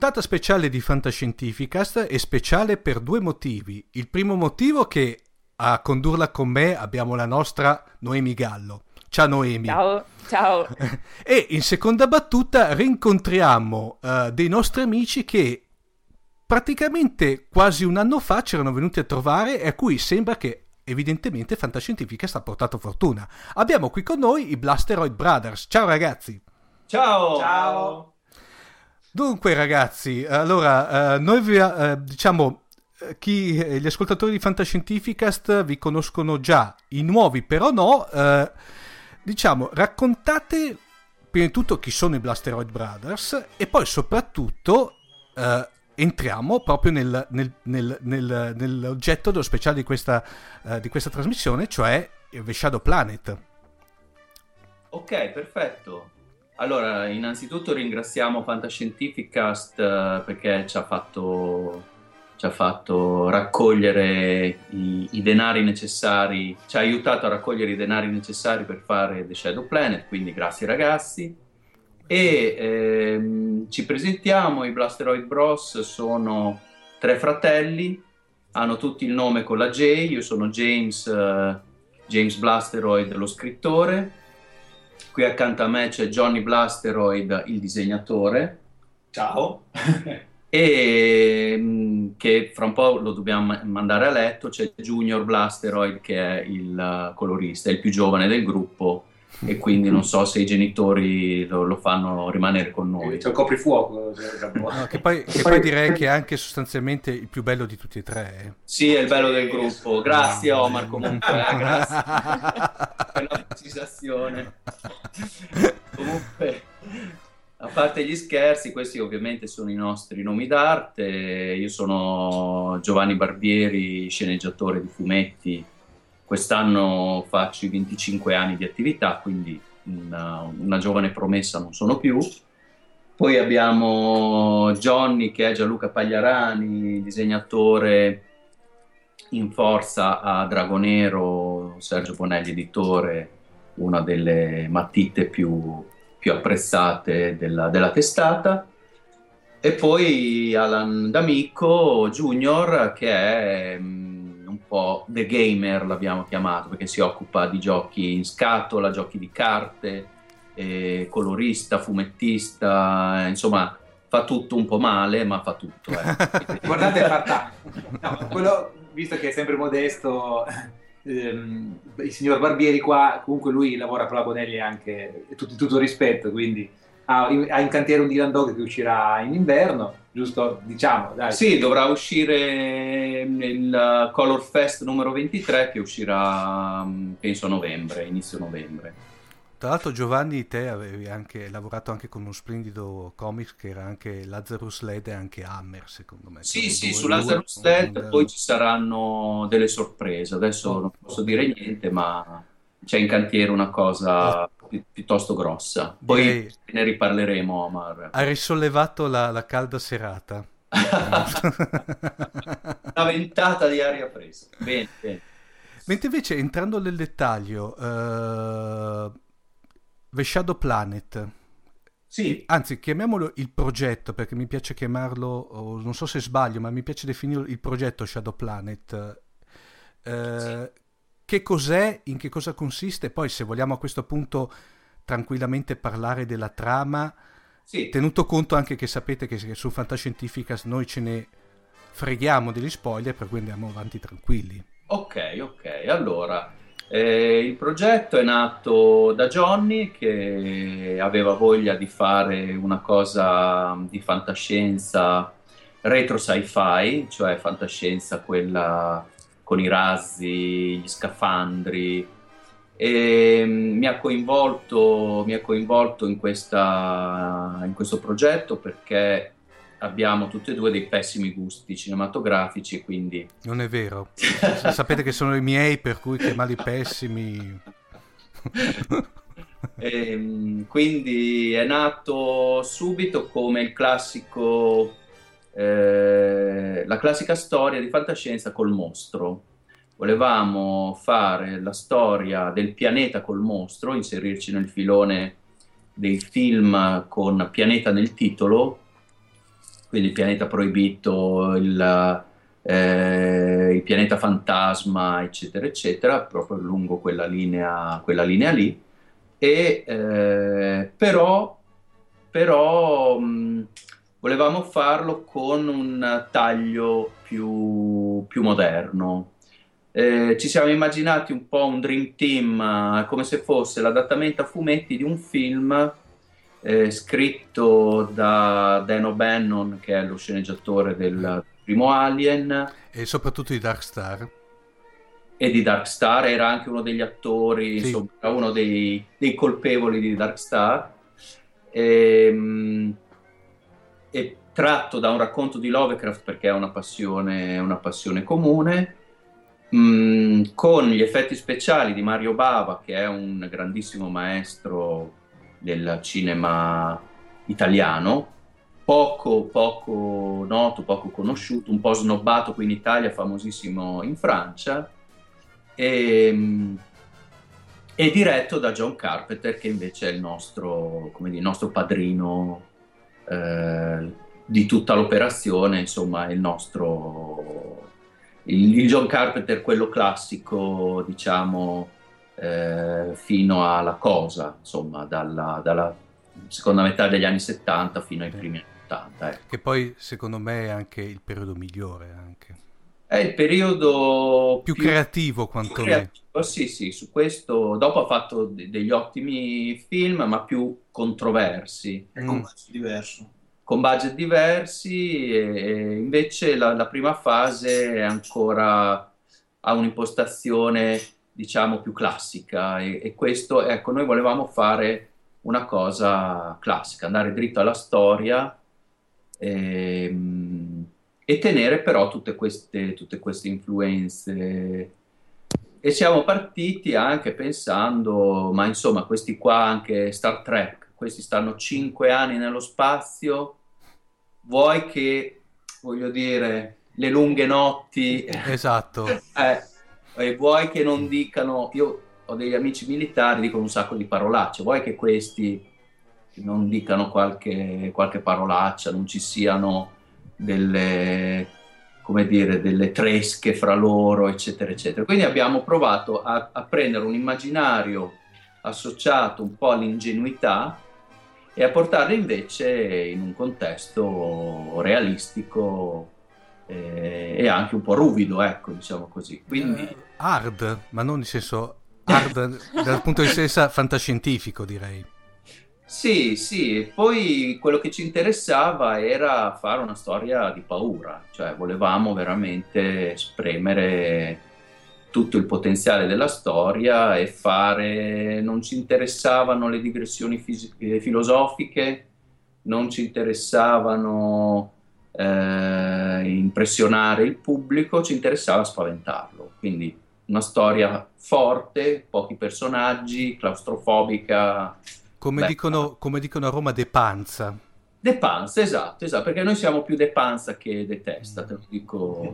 Puntata speciale di Fantascientificast e speciale per due motivi. Il primo motivo è che a condurla con me abbiamo la nostra Noemi Gallo. Ciao Noemi. Ciao, ciao. e in seconda battuta rincontriamo uh, dei nostri amici che praticamente quasi un anno fa c'erano venuti a trovare e a cui sembra che evidentemente Fantascientifica sta portato fortuna. Abbiamo qui con noi i Blasteroid Brothers. Ciao ragazzi. Ciao. Ciao. Dunque ragazzi, allora, eh, noi vi, eh, diciamo, eh, chi, gli ascoltatori di Fantascientificast vi conoscono già, i nuovi però no, eh, diciamo, raccontate prima di tutto chi sono i Blasteroid Brothers e poi soprattutto eh, entriamo proprio nel, nel, nel, nell'oggetto dello speciale di questa, di questa trasmissione, cioè The Shadow Planet. Ok, perfetto. Allora, innanzitutto ringraziamo Fantascientificast uh, perché ci ha fatto, ci ha fatto raccogliere i, i, denari necessari, ci ha aiutato a raccogliere i denari necessari per fare The Shadow Planet, quindi grazie ragazzi. E ehm, ci presentiamo, i Blasteroid Bros sono tre fratelli, hanno tutti il nome con la J, io sono James, uh, James Blasteroid, lo scrittore Qui accanto a me c'è Johnny Blasteroid, il disegnatore. Ciao. e mm, che fra un po' lo dobbiamo mandare a letto. C'è Junior Blasteroid che è il colorista, è il più giovane del gruppo e quindi non so se i genitori lo, lo fanno rimanere con noi. C'è un coprifuoco. No, che, poi, che poi, direi che è anche sostanzialmente il più bello di tutti e tre. Eh. Sì, è il bello del gruppo. Grazie Omar comunque, eh, grazie per la precisazione. comunque, a parte gli scherzi, questi ovviamente sono i nostri nomi d'arte. Io sono Giovanni Barbieri, sceneggiatore di fumetti Quest'anno faccio i 25 anni di attività, quindi una, una giovane promessa non sono più. Poi abbiamo Johnny che è Gianluca Pagliarani, disegnatore in forza a Dragonero, Sergio Bonelli editore, una delle matite più, più apprezzate della, della testata. E poi Alan D'Amico Junior, che è mm, po' The Gamer, l'abbiamo chiamato, perché si occupa di giochi in scatola, giochi di carte, eh, colorista, fumettista, insomma fa tutto un po' male, ma fa tutto. Eh. Guardate, fatta. No, quello, visto che è sempre modesto, ehm, il signor Barbieri qua, comunque lui lavora per la Bonelli anche, tutto, tutto rispetto, quindi ha, ha in cantiere un Dylan Dog che uscirà in inverno, giusto? Diciamo, dai. Sì, dovrà uscire il Color Fest numero 23 che uscirà mm, penso a novembre, inizio novembre. Tra l'altro Giovanni, te avevi anche lavorato anche con uno splendido comics che era anche Lazarus Led e anche Hammer, secondo me. Sì, sì, su Lazarus Led poi ci saranno delle sorprese. Adesso non posso dire niente, ma c'è in cantiere una cosa oh. Pi- piuttosto grossa. Poi Direi... ne riparleremo, Omar. Ha risollevato la, la calda serata. una ventata di aria fresca. Bene, bene. Mentre invece entrando nel dettaglio... Uh The Shadow Planet. Sì. Anzi, chiamiamolo il progetto perché mi piace chiamarlo, non so se sbaglio, ma mi piace definirlo il progetto Shadow Planet. Eh, sì. Che cos'è, in che cosa consiste? Poi, se vogliamo a questo punto tranquillamente parlare della trama, sì. tenuto conto anche che sapete che su Fantascientificas noi ce ne freghiamo degli spoiler, per cui andiamo avanti tranquilli. Ok, ok. Allora, eh, il progetto è nato da Johnny che aveva voglia di fare una cosa di fantascienza retro sci-fi, cioè fantascienza quella con i razzi, gli scafandri. E mm, mi ha coinvolto, mi ha coinvolto in, questa, in questo progetto perché abbiamo tutti e due dei pessimi gusti cinematografici, quindi... Non è vero. Sapete che sono i miei, per cui chiamarli pessimi... e, ehm, quindi è nato subito come il classico... Eh, la classica storia di fantascienza col mostro. Volevamo fare la storia del pianeta col mostro, inserirci nel filone dei film con pianeta nel titolo, quindi il pianeta proibito, il, eh, il, pianeta fantasma, eccetera, eccetera, proprio lungo quella linea, quella linea lì. E, eh, però, però mh, volevamo farlo con un taglio più, più moderno. Eh, ci siamo immaginati un po' un dream team, come se fosse l'adattamento a fumetti di un film eh, scritto da Dan O'Bannon, che è lo sceneggiatore del primo Alien. E soprattutto di Dark Star. E di Dark Star, era anche uno degli attori, sì. insomma, uno dei, dei, colpevoli di Dark Star. E, e, tratto da un racconto di Lovecraft perché è una passione, una passione comune. Mm, con gli effetti speciali di Mario Bava, che è un grandissimo maestro del cinema italiano, poco, poco noto, poco conosciuto, un po' snobbato qui in Italia, famosissimo in Francia, e, ehm, e diretto da John Carpenter, che invece è il nostro, dire, il nostro padrino eh, di tutta l'operazione, insomma, il nostro... Il, il John Carpenter, quello classico, diciamo, eh, fino alla cosa, insomma, dalla, dalla, seconda metà degli anni 70 fino ai primi anni 80. Ecco. Che poi secondo me è anche il periodo migliore. Anche. È il periodo più, più creativo quanto creativo, Sì, sì, su questo dopo ha fatto de- degli ottimi film, ma più controversi. E con mm. budget diverso. Con budget diversi, e invece la, la prima fase è ancora ha un'impostazione diciamo più classica e, e, questo, ecco, noi volevamo fare una cosa classica, andare dritto alla storia e, ehm, e tenere però tutte queste, tutte queste influenze e siamo partiti anche pensando, ma insomma questi qua anche Star Trek, questi stanno cinque anni nello spazio, vuoi che, voglio dire, le lunghe notti... Esatto. Eh, e vuoi che non dicano, io ho degli amici militari, dicono un sacco di parolacce, vuoi che questi non dicano qualche, qualche parolaccia, non ci siano delle, come dire, delle tresche fra loro, eccetera, eccetera. Quindi abbiamo provato a, a prendere un immaginario associato un po' all'ingenuità e a portarlo invece in un contesto realistico eh, e anche un po' ruvido, ecco, diciamo così. Quindi... Uh, hard, ma non in senso hard dal punto di vista fantascientifico, direi. Sì, sì, poi quello che ci interessava era fare una storia di paura, cioè volevamo veramente spremere tutto il potenziale della storia e fare, non ci interessavano le digressioni fis- eh, filosofiche, non ci interessavano eh, impressionare il pubblico, ci interessava spaventarlo, quindi una storia forte, pochi personaggi, claustrofobica come, dicono, come dicono, a Roma, de panza. De panza, esatto, esatto, perché noi siamo più de panza che de testa, te lo dico.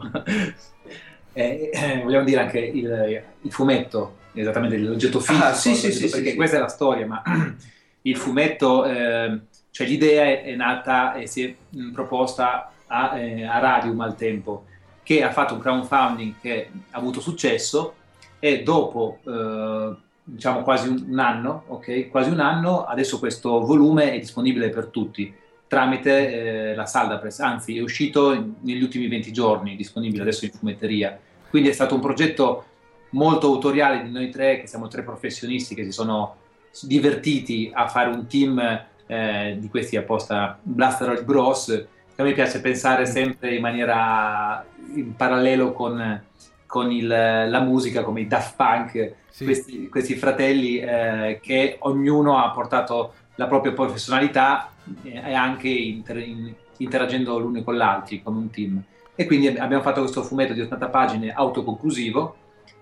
eh, eh, vogliamo dire anche il, il fumetto, esattamente l'oggetto fisico, ah, sì, sì, sì, perché sì, questa è la storia, ma il fumetto, eh, cioè l'idea è, è, nata e si è mh, proposta a, eh, a Radium al tempo, che ha fatto un crowdfunding che ha avuto successo e dopo eh, diciamo quasi un, anno, ok? Quasi un anno, adesso questo volume è disponibile per tutti tramite eh, la Salda Press, anzi è uscito negli ultimi 20 giorni, disponibile adesso in fumetteria. Quindi è stato un progetto molto autoriale di noi tre, che siamo tre professionisti che si sono divertiti a fare un team eh, di questi apposta Blaster Bros. A me piace pensare sempre in maniera in parallelo con, con il, la musica, come i Daft Punk, sì. questi, questi, fratelli eh, che ognuno ha portato la propria professionalità eh, e anche inter, in, interagendo l'uno con l'altro, con un team. E quindi abbiamo fatto questo fumetto di 80 pagine autoconclusivo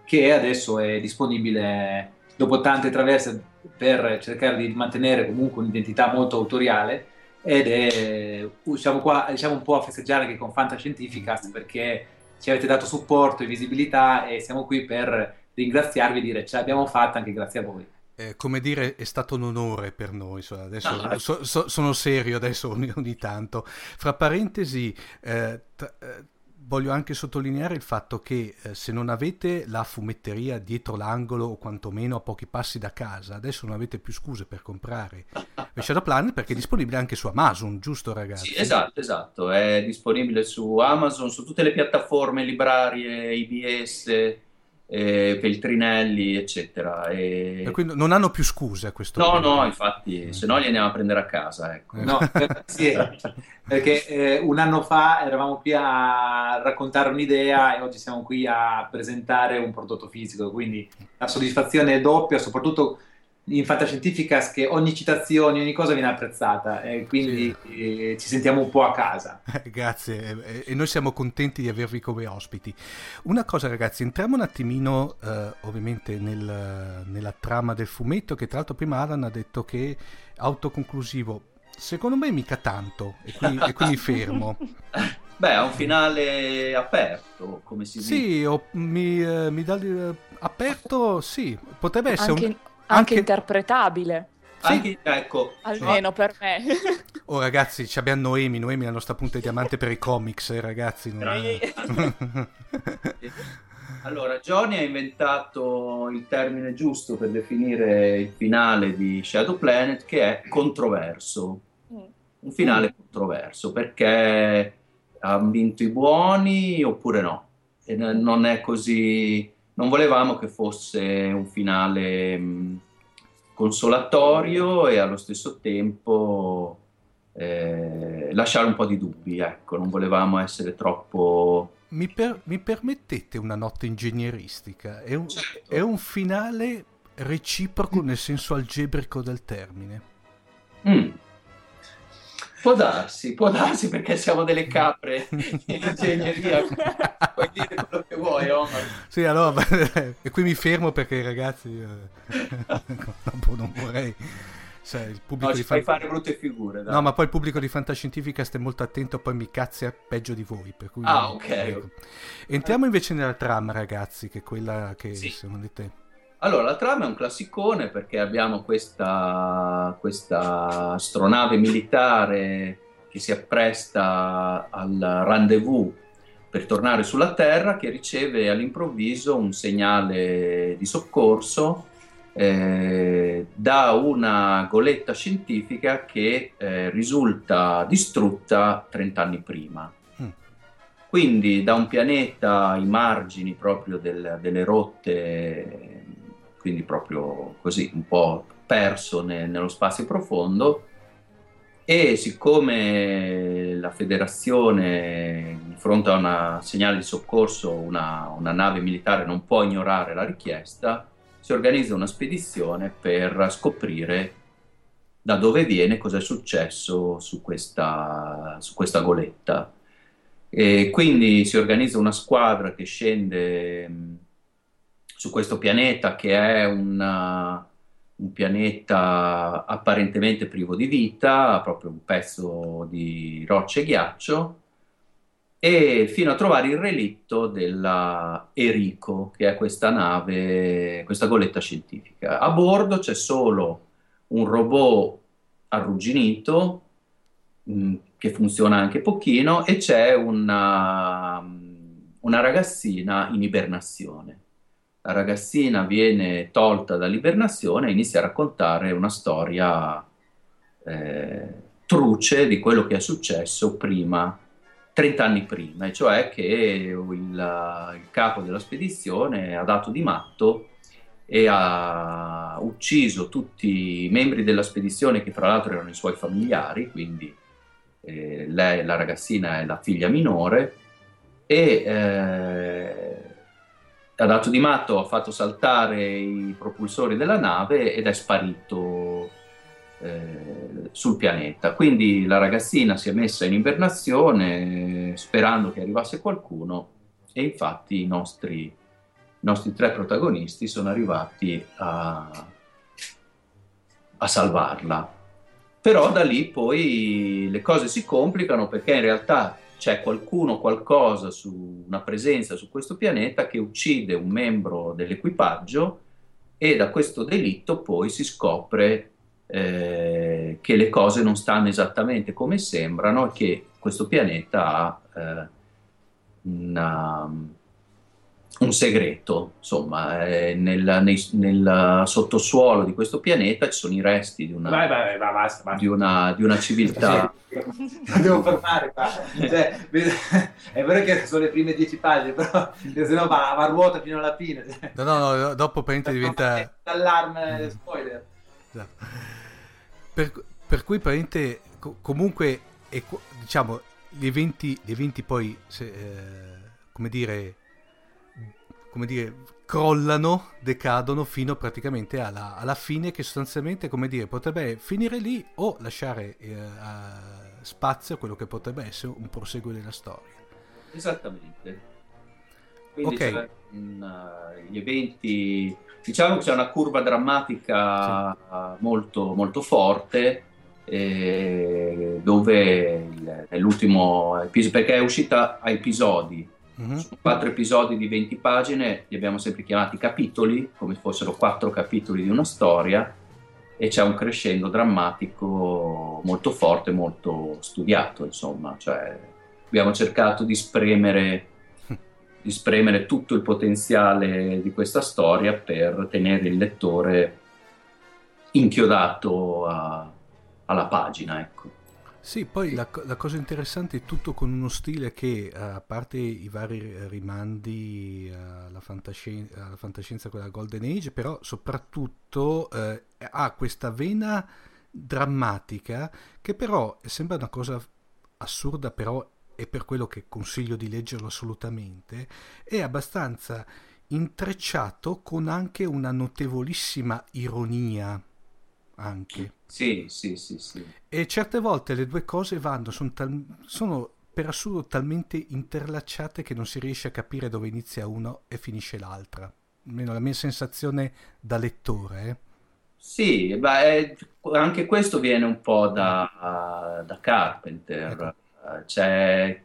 che adesso è disponibile dopo tante traverse per cercare di mantenere comunque un'identità molto autoriale ed è, siamo qua diciamo un po' a festeggiare anche con Fantascientificast perché ci avete dato supporto e visibilità e siamo qui per ringraziarvi e dire ce l'abbiamo fatta anche grazie a voi. Eh, come dire, è stato un onore per noi. Adesso so, so, sono serio adesso ogni, ogni, tanto. Fra parentesi, eh, t- eh, voglio anche sottolineare il fatto che eh, se non avete la fumetteria dietro l'angolo o quantomeno a pochi passi da casa, adesso non avete più scuse per comprare Shadow Plan perché è disponibile anche su Amazon, giusto ragazzi? Sì, esatto, esatto. È disponibile su Amazon, su tutte le piattaforme, librarie, IBS eh, Peltrinelli, eccetera. E... Per cui non hanno più scuse a questo no, punto. No, no, infatti, se no li andiamo a prendere a casa. Ecco. No, sì, perché eh, un anno fa eravamo qui a raccontare un'idea e oggi siamo qui a presentare un prodotto fisico, quindi la soddisfazione è doppia, soprattutto in fantascientifica che ogni citazione, ogni cosa viene apprezzata e quindi sì. eh, ci sentiamo un po' a casa. Grazie e noi siamo contenti di avervi come ospiti. Una cosa ragazzi, entriamo un attimino eh, ovviamente nel, nella trama del fumetto che tra l'altro prima Alan ha detto che è autoconclusivo. Secondo me mica tanto e qui, e qui mi fermo. Beh, ha un finale aperto, come si dice. Sì, o, mi, eh, mi dà eh, aperto, sì, potrebbe essere Anche... un anche, interpretabile. Sì. Anche, ecco. Almeno per me. Oh ragazzi, abbiamo Noemi, Noemi è la nostra punta di diamante per i comics, eh, ragazzi. Non allora, Johnny ha inventato il termine giusto per definire il finale di Shadow Planet che è controverso. Mm. Un finale mm. controverso perché hanno vinto i buoni oppure no. E non è così non volevamo che fosse un finale mh, consolatorio e allo stesso tempo eh, lasciare un po' di dubbi, ecco, non volevamo essere troppo... Mi, per, mi permettete una nota ingegneristica? È un, certo. è un finale reciproco nel senso algebrico del termine. Mm. Può darsi, può darsi perché siamo delle capre in ingegneria, puoi dire quello che vuoi, Omar. Sì, allora, e qui mi fermo perché ragazzi, eh, non vorrei... Cioè, il pubblico no, di fai fare brutte figure. Dai. No, ma poi il pubblico di Fantascientifica sta molto attento, poi mi cazzia peggio di voi. Per cui, ah, ok. Ecco. Entriamo invece nella trama, ragazzi, che è quella che sì. secondo te Allora, la trama è un classicone perché abbiamo questa, questa astronave militare che si appresta al rendezvous per tornare sulla Terra che riceve all'improvviso un segnale di soccorso eh, da una goletta scientifica che eh, risulta distrutta 30 anni prima. Mm. Quindi da un pianeta ai margini proprio del, delle rotte quindi proprio così un po' perso ne, nello spazio profondo. E siccome la federazione di fronte a un segnale di soccorso una, una, nave militare non può ignorare la richiesta si organizza una spedizione per scoprire da dove viene cosa è successo su questa, su questa goletta. E quindi si organizza una squadra che scende su questo pianeta che è una, un pianeta apparentemente privo di vita, proprio un pezzo di roccia e ghiaccio, e fino a trovare il relitto della Erico, che è questa nave, questa goletta scientifica. A bordo c'è solo un robot arrugginito, mm, che funziona anche pochino, e c'è una, una ragazzina in ibernazione ragazzina viene tolta dall'ibernazione e inizia a raccontare una storia eh, truce di quello che è successo prima, 30 anni prima, e cioè che il, il capo della spedizione ha dato di matto e ha ucciso tutti i membri della spedizione che fra l'altro erano i suoi familiari, quindi eh, lei, la ragazzina è la figlia minore, e eh, ha dato di matto, ha fatto saltare i propulsori della nave ed è sparito eh, sul pianeta. Quindi la ragazzina si è messa in ibernazione sperando che arrivasse qualcuno e infatti i nostri, i nostri tre protagonisti sono arrivati a, a salvarla. Però da lì poi le cose si complicano perché in realtà c'è qualcuno, qualcosa, su, una presenza su questo pianeta che uccide un membro dell'equipaggio e da questo delitto poi si scopre eh, che le cose non stanno esattamente come sembrano e che questo pianeta ha eh, una, un segreto, insomma, eh, nel, nei, nel, sottosuolo di questo pianeta ci sono i resti di una, vai, vai, vai, basta, basta. Di una, di una civiltà. Non devo fermare qua. Cioè, è vero che sono le prime dieci pagine, però se no va, va a ruota fino alla fine. No, no, no dopo praticamente diventa... Allarme spoiler. Per, per cui praticamente comunque, diciamo, gli eventi, gli eventi poi, se, eh, come dire come dire, crollano, decadono fino praticamente alla, alla, fine che sostanzialmente, come dire, potrebbe finire lì o lasciare eh, spazio a quello che potrebbe essere un proseguo della storia. Esattamente. Quindi okay. una, gli eventi, diciamo che c'è una curva drammatica sì. molto, molto forte eh, dove nell'ultimo episodio, perché è uscita a episodi, Mm-hmm. Sono quattro episodi di 20 pagine, li abbiamo sempre chiamati capitoli, come fossero quattro capitoli di una storia, e c'è un crescendo drammatico molto forte, molto studiato, insomma. Cioè, abbiamo cercato di spremere, di spremere tutto il potenziale di questa storia per tenere il lettore inchiodato a, alla pagina, ecco. Sì, poi la, la, cosa interessante è tutto con uno stile che, eh, a parte i vari rimandi alla fantascienza, alla fantascienza quella Golden Age, però soprattutto eh, ha questa vena drammatica che però sembra una cosa assurda, però è per quello che consiglio di leggerlo assolutamente, è abbastanza intrecciato con anche una notevolissima ironia anche. Sì, sì, sì, sì. E certe volte le due cose vanno, sono, tal- sono per assurdo talmente interlacciate che non si riesce a capire dove inizia uno e finisce l'altra. Almeno la mia sensazione da lettore. Eh. Sì, beh, anche questo viene un po' da, da Carpenter. Ecco. C'è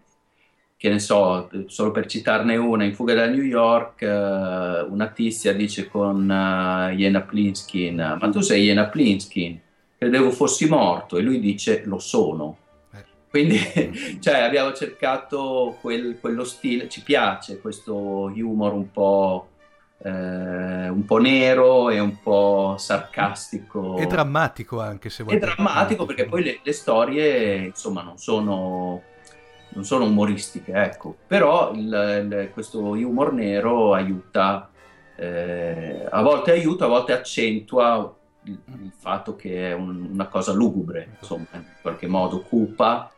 che ne so, solo per citarne una, in Fuga da New York, eh, una tizia dice con uh, Jena Plinskin, ma tu sei Jena Plinskin, credevo fossi morto, e lui dice lo sono. Eh. Quindi cioè, abbiamo cercato quel, quello stile, ci piace questo humor un po' eh, un po' nero e un po' sarcastico. E drammatico anche se vuoi. È drammatico perché poi le, le, storie insomma non sono, non sono umoristiche, ecco. Però il, il, questo humor nero aiuta, eh, a volte aiuta, a volte accentua il, il fatto che è un, una cosa lugubre, insomma, in qualche modo cupa.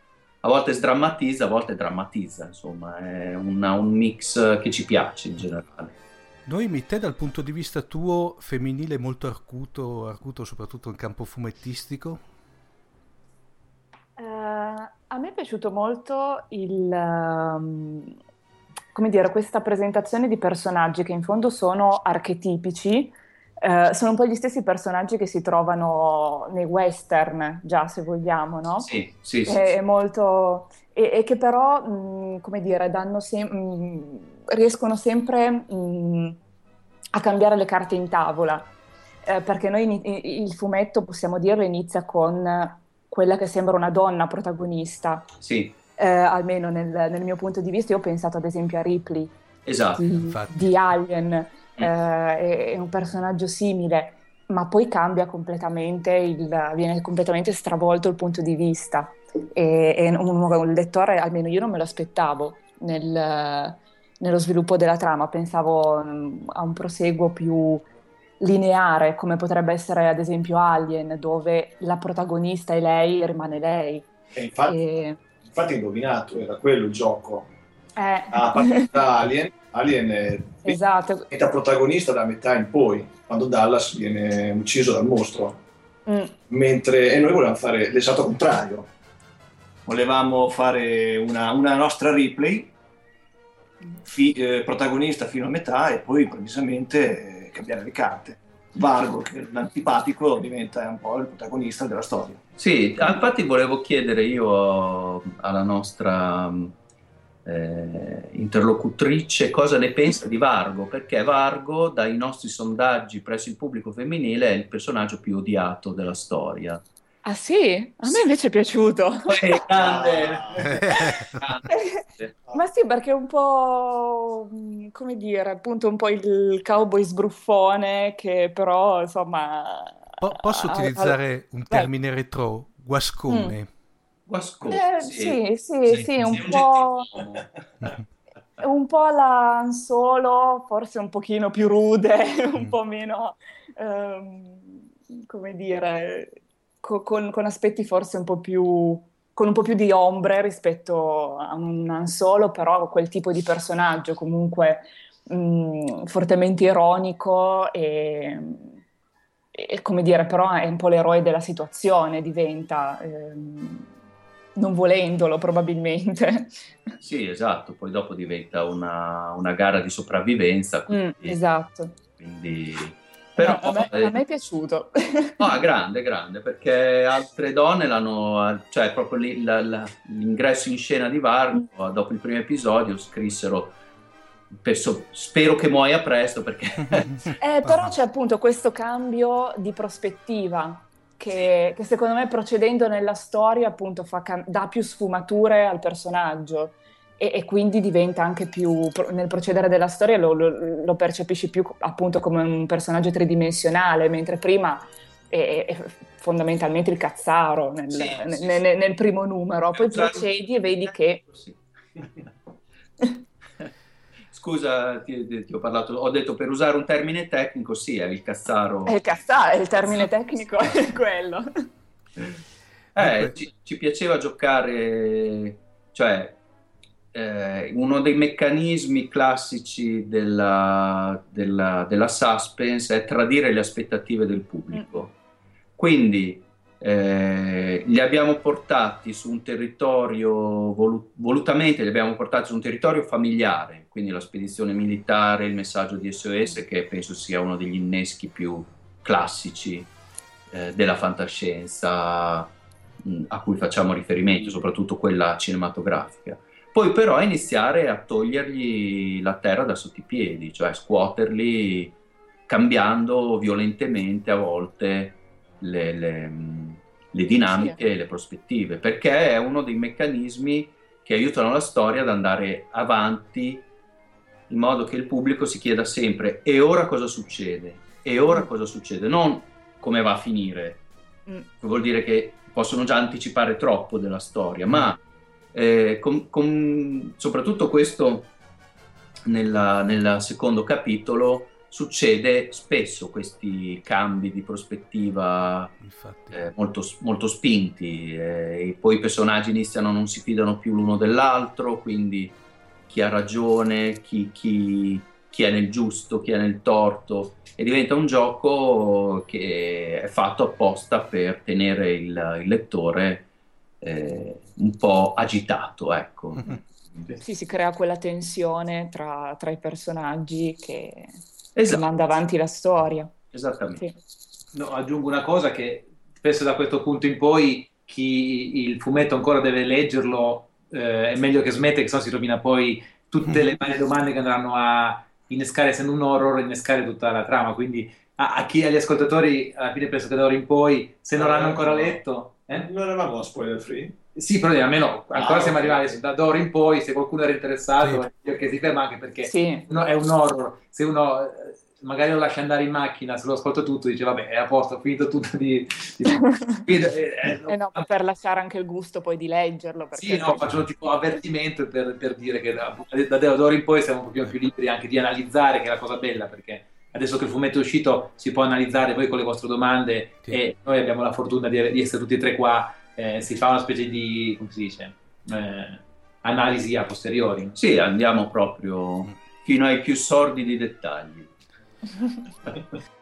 A volte sdrammatizza, a volte drammatizza, insomma, è una, un mix che ci piace in generale. Noemi, te dal punto di vista tuo femminile molto arcuto, arcuto soprattutto in campo fumettistico? Uh, a me è piaciuto molto il, um, come dire, questa presentazione di personaggi che in fondo sono archetipici, uh, sono un po' gli stessi personaggi che si trovano nei western, già se vogliamo, no? Sì, sì, sì. È, sì. molto... E, e, che però, mh, come dire, danno sempre... Mh, riescono sempre mh, mm, a cambiare le carte in tavola, eh, perché noi il fumetto, possiamo dirlo, inizia con quella che sembra una donna protagonista. Sì. Eh, almeno nel, nel, mio punto di vista, io ho pensato ad esempio a Ripley esatto, di, di, Alien, mm. eh, è, un personaggio simile, ma poi cambia completamente, il, viene completamente stravolto il punto di vista. E, e un, un lettore, almeno io non me lo aspettavo nel, nello sviluppo della trama, pensavo mm, a un proseguo più lineare, come potrebbe essere ad esempio Alien, dove la protagonista è lei e rimane lei. E infatti, e... infatti indovinato, era quello il gioco. Eh. A partire da Alien, Alien è esatto. metà protagonista da metà in poi, quando Dallas viene ucciso dal mostro. Mm. Mentre, e noi volevamo fare l'esatto contrario. Volevamo fare una, una nostra replay fi, eh, protagonista fino a metà e poi improvvisamente eh, cambiare le carte. Vargo, l'antipatico, diventa un po' il protagonista della storia. Sì, infatti volevo chiedere io alla nostra eh, interlocutrice cosa ne pensa di Vargo, perché Vargo, dai nostri sondaggi presso il pubblico femminile, è il personaggio più odiato della storia. Ah sì? A me invece è piaciuto. Eh, grande. Ma sì, perché è un po', mm, come dire, appunto un po' il cowboy sbruffone che però, insomma... Po- posso utilizzare un termine Beh. retro? Guascone. Mm. Guascone, eh, sì, sì, sì, sì, un po'... un po' la Solo, forse un pochino più rude, un mm. po' meno, um, come dire co- con, con, aspetti forse un po' più con un po' più di ombre rispetto a un Solo, però quel tipo di personaggio comunque mh, mm, fortemente ironico e, e, come dire, però è un po' l'eroe della situazione, diventa, ehm, non volendolo probabilmente. Sì, esatto, poi dopo diventa una, una gara di sopravvivenza. Quindi, mm, esatto. Quindi però, a, me, a, me, è piaciuto. No, grande, grande, perché altre donne l'hanno, cioè proprio lì, la, la, l'ingresso in scena di Vargo, mm. dopo il primo episodio, scrissero Penso, spero che muoia presto perché... eh, però c'è appunto questo cambio di prospettiva che, che secondo me procedendo nella storia appunto fa, dà più sfumature al personaggio e, e, quindi diventa anche più, nel procedere della storia lo, lo, lo, percepisci più appunto come un personaggio tridimensionale, mentre prima è, è fondamentalmente il cazzaro nel, sì, nel, sì, nel, nel primo numero, poi procedi e vedi che... Scusa, ti, ti, ho parlato, ho detto per usare un termine tecnico, sì, è il cazzaro. È il cazzaro, il termine tecnico è quello. Eh, ci, ci piaceva giocare, cioè eh, uno dei meccanismi classici della, della, della, suspense è tradire le aspettative del pubblico. Mm. Quindi eh, li abbiamo portati su un territorio, volu- volutamente li abbiamo portati su un territorio familiare, quindi la spedizione militare, il messaggio di SOS che penso sia uno degli inneschi più classici eh, della fantascienza mh, a cui facciamo riferimento, soprattutto quella cinematografica poi però iniziare a togliergli la terra da sotto i piedi, cioè scuoterli cambiando violentemente a volte le, le, le dinamiche e le prospettive, perché è uno dei meccanismi che aiutano la storia ad andare avanti in modo che il pubblico si chieda sempre e ora cosa succede? E ora mm. cosa succede? Non come va a finire, mm. vuol dire che possono già anticipare troppo della storia, ma eh, con, con, soprattutto questo nel secondo capitolo succede spesso questi cambi di prospettiva eh, molto, molto, spinti eh, e poi i personaggi iniziano non si fidano più l'uno dell'altro, quindi chi ha ragione, chi, chi, chi, è nel giusto, chi è nel torto e diventa un gioco che è fatto apposta per tenere il, il lettore eh, un po' agitato, ecco. Sì, si crea quella tensione tra, tra i personaggi che, esatto. che, manda avanti la storia. Esattamente. Sì. No, aggiungo una cosa che penso da questo punto in poi chi il fumetto ancora deve leggerlo eh, è meglio che smette, che sennò si rovina poi tutte le varie domande che andranno a innescare, essendo un horror, innescare tutta la trama. Quindi a, a chi, agli ascoltatori, alla fine penso che da ora in poi, se non l'hanno ancora letto... Eh? Non eravamo a spoiler free? Sì, però almeno ancora ah, siamo okay. arrivati da d'ora in poi, se qualcuno era interessato, sì. che si ferma anche perché sì. no, è un horror. Se uno magari lo lascia andare in macchina, se lo ascolta tutto, dice vabbè, è a posto, ho finito tutto di... di... eh, eh, eh, no, per lasciare anche il gusto poi di leggerlo. Sì, no, faccio un tipo avvertimento per, per dire che da, da, d'ora in poi siamo un pochino più liberi anche di analizzare, che è la cosa bella, perché adesso che il fumetto è uscito si può analizzare voi con le vostre domande sì. e noi abbiamo la fortuna di, di essere tutti e tre qua, eh, si fa una specie di, come si dice, eh, analisi a posteriori. Sì, andiamo proprio fino ai più sordidi dettagli.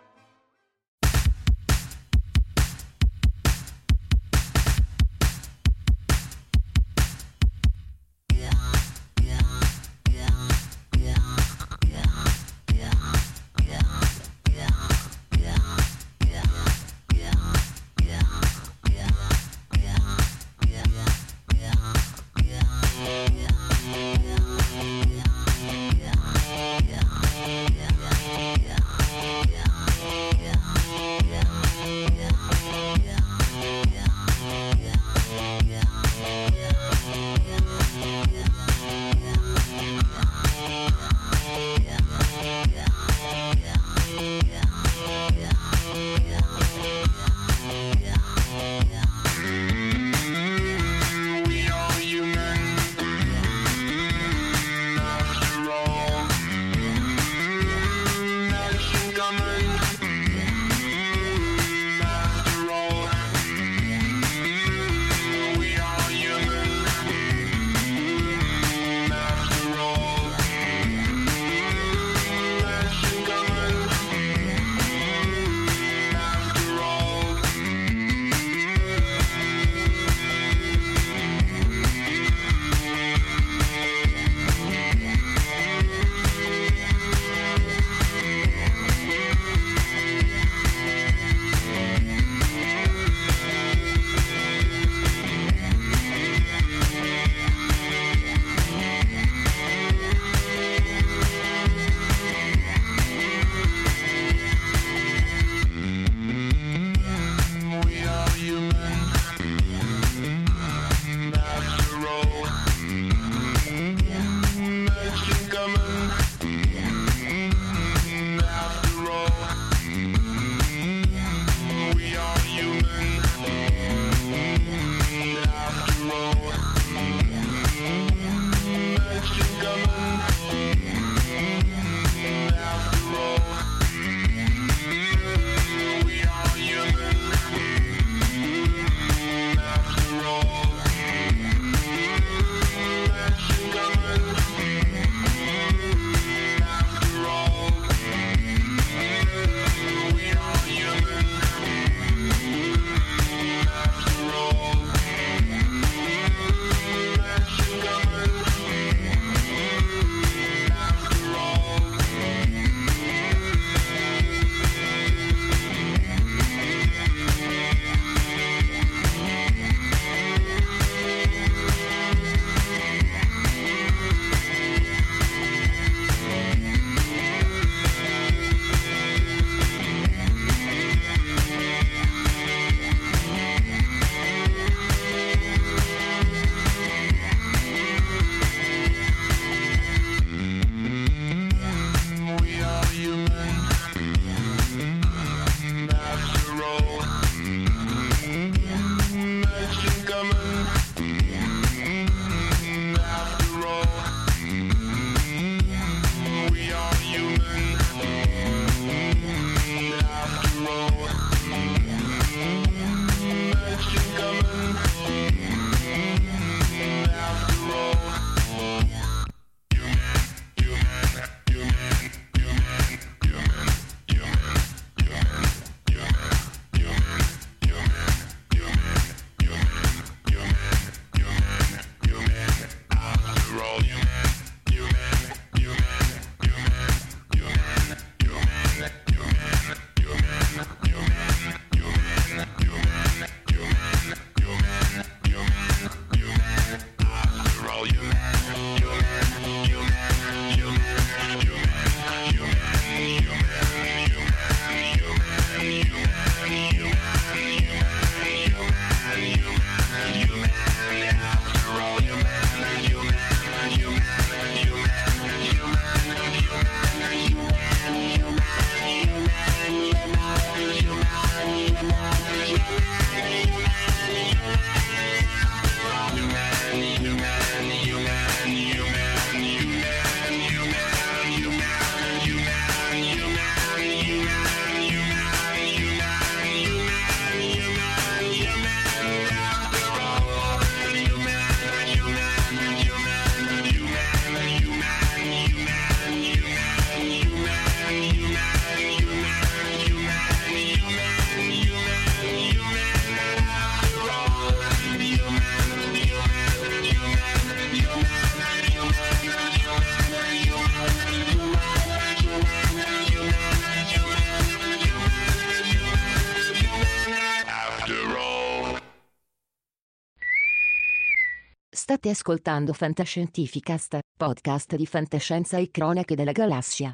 State ascoltando Fantascientificast, podcast di fantascienza e cronache della galassia.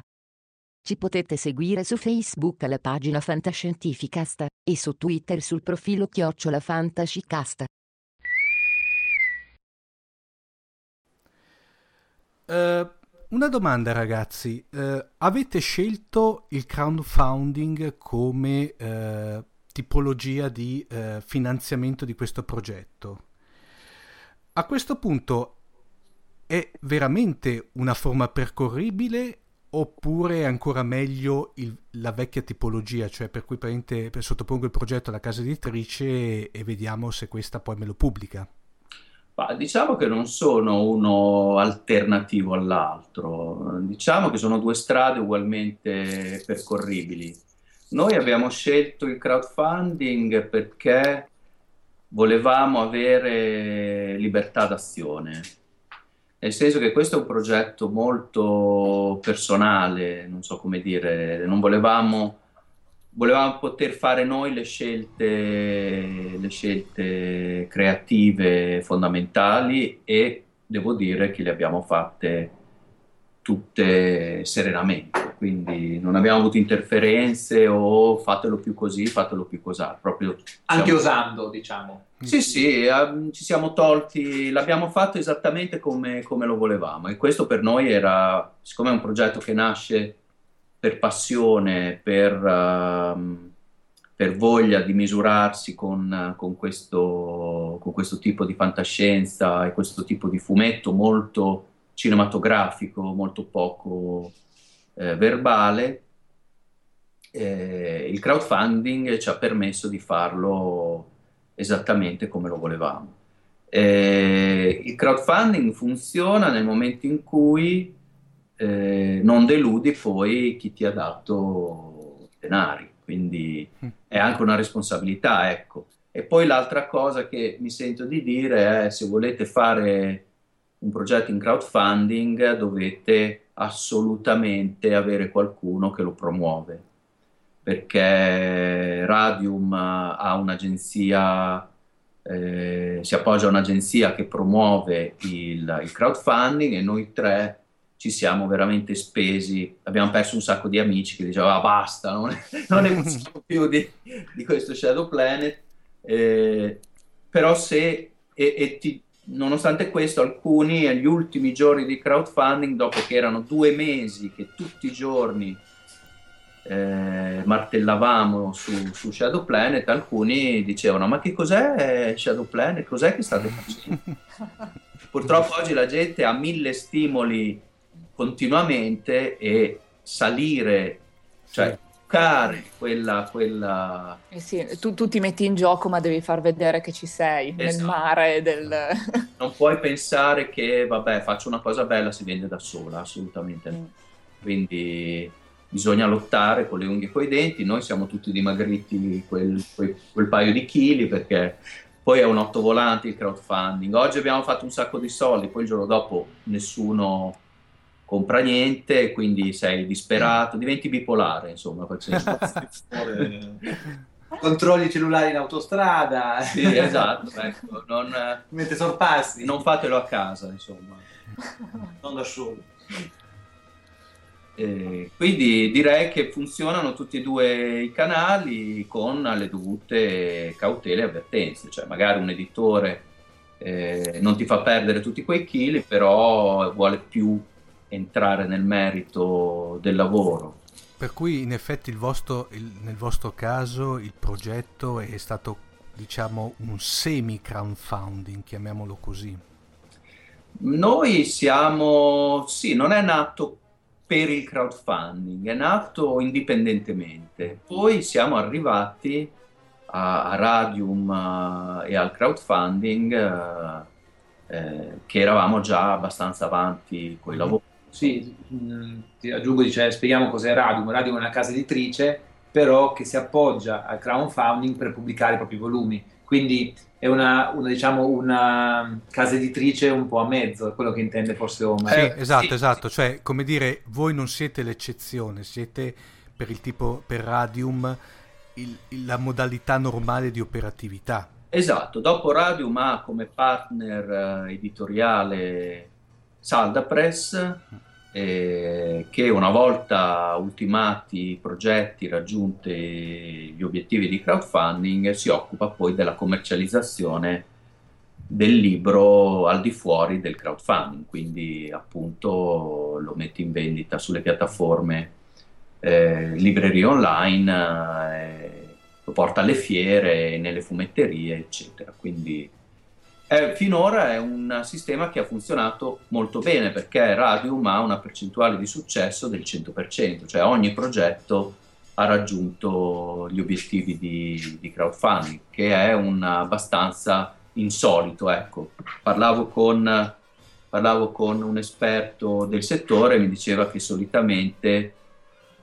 Ci potete seguire su Facebook alla pagina Fantascientificast e su Twitter sul profilo Chiocciola Fantascicast. Uh, una domanda ragazzi, uh, avete scelto il crowdfunding come uh, tipologia di finanziamento di questo progetto? A questo punto è veramente una forma percorribile oppure ancora meglio il, la vecchia tipologia, cioè per cui sottopongo il progetto alla casa editrice e, e vediamo se questa poi me lo pubblica? Ma diciamo che non sono uno alternativo all'altro, diciamo che sono due strade ugualmente percorribili. Noi abbiamo scelto il crowdfunding perché volevamo avere libertà d'azione, nel senso che questo è un progetto molto personale, non so come dire, non volevamo, volevamo poter fare noi le scelte, le scelte creative fondamentali e devo dire che le abbiamo fatte tutte serenamente, quindi non abbiamo avuto interferenze o fatelo più così, fatelo più così, proprio anche siamo... osando, diciamo. Sì, sì, eh, ci siamo tolti, l'abbiamo fatto esattamente come, come, lo volevamo e questo per noi era, siccome è un progetto che nasce per passione, per, uh, per voglia di misurarsi con, con, questo, con questo tipo di fantascienza e questo tipo di fumetto molto cinematografico, molto poco eh, verbale, eh, il crowdfunding ci ha permesso di farlo esattamente come lo volevamo. Eh, il crowdfunding funziona nel momento in cui eh, non deludi poi chi ti ha dato denari, quindi mm. è anche una responsabilità, ecco. E poi l'altra cosa che mi sento di dire è se volete fare un progetto in crowdfunding dovete assolutamente avere qualcuno che lo promuove. Perché Radium ha un'agenzia eh, si appoggia a un'agenzia che promuove il, il, crowdfunding e noi tre ci siamo veramente spesi, abbiamo perso un sacco di amici che dicevano ah, basta, non, è, non ne possiamo più di, di, questo Shadow Planet, eh, però se, e, e ti, Nonostante questo, alcuni agli ultimi giorni di crowdfunding, dopo che erano due mesi che tutti i giorni eh, martellavamo su, su, Shadow Planet, alcuni dicevano: Ma che cos'è Shadow Planet? Cos'è che state facendo? Purtroppo oggi la gente ha mille stimoli continuamente e salire, cioè toccare quella... quella... Eh sì, tu, tu, ti metti in gioco ma devi far vedere che ci sei esatto. nel mare del... non puoi pensare che, vabbè, faccio una cosa bella, si vende da sola, assolutamente no. Mm. Quindi bisogna lottare con le unghie e con i denti, noi siamo tutti dimagriti quel, quel, quel paio di chili perché poi è un otto volanti il crowdfunding. Oggi abbiamo fatto un sacco di soldi, poi il giorno dopo nessuno compra niente, quindi sei disperato, diventi bipolare, insomma. Controlli i cellulari in autostrada. Sì, esatto, ecco, non, mentre sorpassi. Non fatelo a casa, insomma. Non da solo. Eh, quindi direi che funzionano tutti e due i canali con le dovute cautele e avvertenze, cioè magari un editore eh, non ti fa perdere tutti quei chili, però vuole più entrare nel merito del lavoro. Per cui in effetti il vostro, il, nel vostro caso il progetto è stato diciamo un semi crowdfunding, chiamiamolo così. Noi siamo, sì, non è nato per il crowdfunding, è nato indipendentemente. Poi siamo arrivati a, a Radium uh, e al crowdfunding uh, eh, che eravamo già abbastanza avanti con i lavori. Sì, mh, mm, ti aggiungo, dice, spieghiamo cos'è Radium. Radium è una casa editrice, però che si appoggia al crowdfunding per pubblicare i propri volumi. Quindi è una, una, diciamo, una casa editrice un po' a mezzo, è quello che intende forse Omar. Eh, esatto, sì, esatto. Sì. Cioè, come dire, voi non siete l'eccezione, siete per il tipo, per Radium, il, la modalità normale di operatività Esatto, dopo Radium ha come partner eh, editoriale Salda Press, eh, che una volta ultimati i progetti, raggiunti gli obiettivi di crowdfunding, si occupa poi della commercializzazione del libro al di fuori del crowdfunding, quindi appunto lo mette in vendita sulle piattaforme eh, librerie online, eh, lo porta alle fiere, nelle fumetterie, eccetera. Quindi eh, finora è un sistema che ha funzionato molto bene perché Radium ha una percentuale di successo del 100%, cioè ogni progetto ha raggiunto gli obiettivi di, di crowdfunding, che è un abbastanza insolito. Ecco. Parlavo, con, parlavo con un esperto del settore mi diceva che solitamente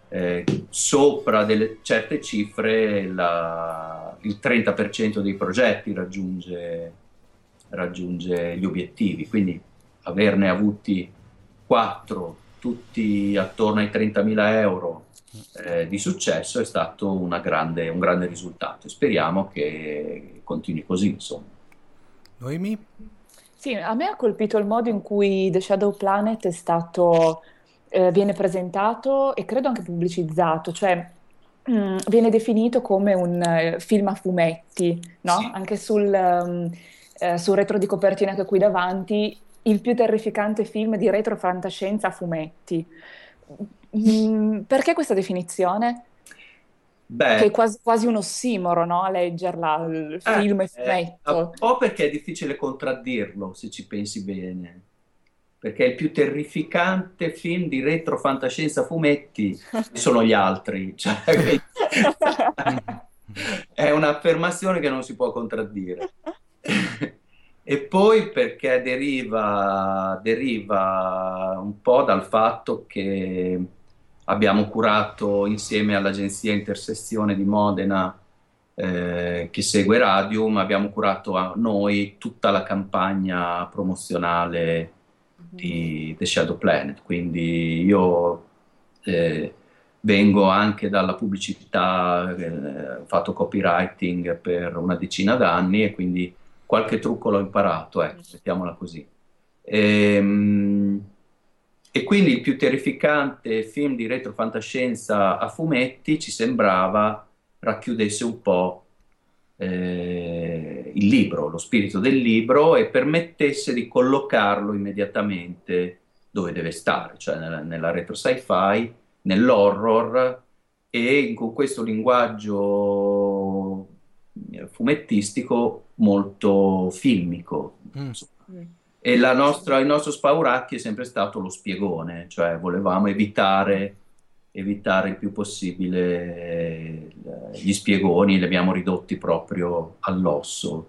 eh, sopra delle certe cifre la, il 30% dei progetti raggiunge, raggiunge, gli obiettivi, quindi averne avuti 4 tutti attorno ai 30.000 euro eh, di successo è stato grande, un grande risultato e speriamo che continui così insomma. Noemi? Sì, a me ha colpito il modo in cui The Shadow Planet è stato eh, viene presentato e credo anche pubblicizzato, cioè mh, mm, viene definito come un uh, film a fumetti, no? Sì. Anche sul, um, eh, sul retro di copertina che ho qui davanti, il più terrificante film di retro fantascienza a fumetti. Mm, perché questa definizione? Beh, che è quasi, quasi un ossimoro, no? A leggerla, il eh, film e fumetto. un po' perché è difficile contraddirlo, se ci pensi bene perché il più terrificante film di retrofantascienza fumetti sono gli altri. Cioè, è un'affermazione che non si può contraddire. E poi perché deriva, deriva un po' dal fatto che abbiamo curato insieme all'agenzia Intersezione di Modena eh, che segue Radium, abbiamo curato a noi tutta la campagna promozionale di The Shadow Planet, quindi io eh, vengo anche dalla pubblicità, eh, ho fatto copywriting per una decina d'anni e quindi qualche trucco l'ho imparato, ecco, mettiamola così. E, ehm, e quindi il più terrificante film di retrofantascienza a fumetti ci sembrava racchiudesse un po' eh, il libro, lo spirito del libro e permettesse di collocarlo immediatamente dove deve stare, cioè nella, nella retro sci-fi, nell'horror e con questo linguaggio eh, fumettistico molto filmico. Mm. E nostra, il nostro spauracchio è sempre stato lo spiegone, cioè volevamo evitare evitare il più possibile eh, gli spiegoni, li abbiamo ridotti proprio all'osso,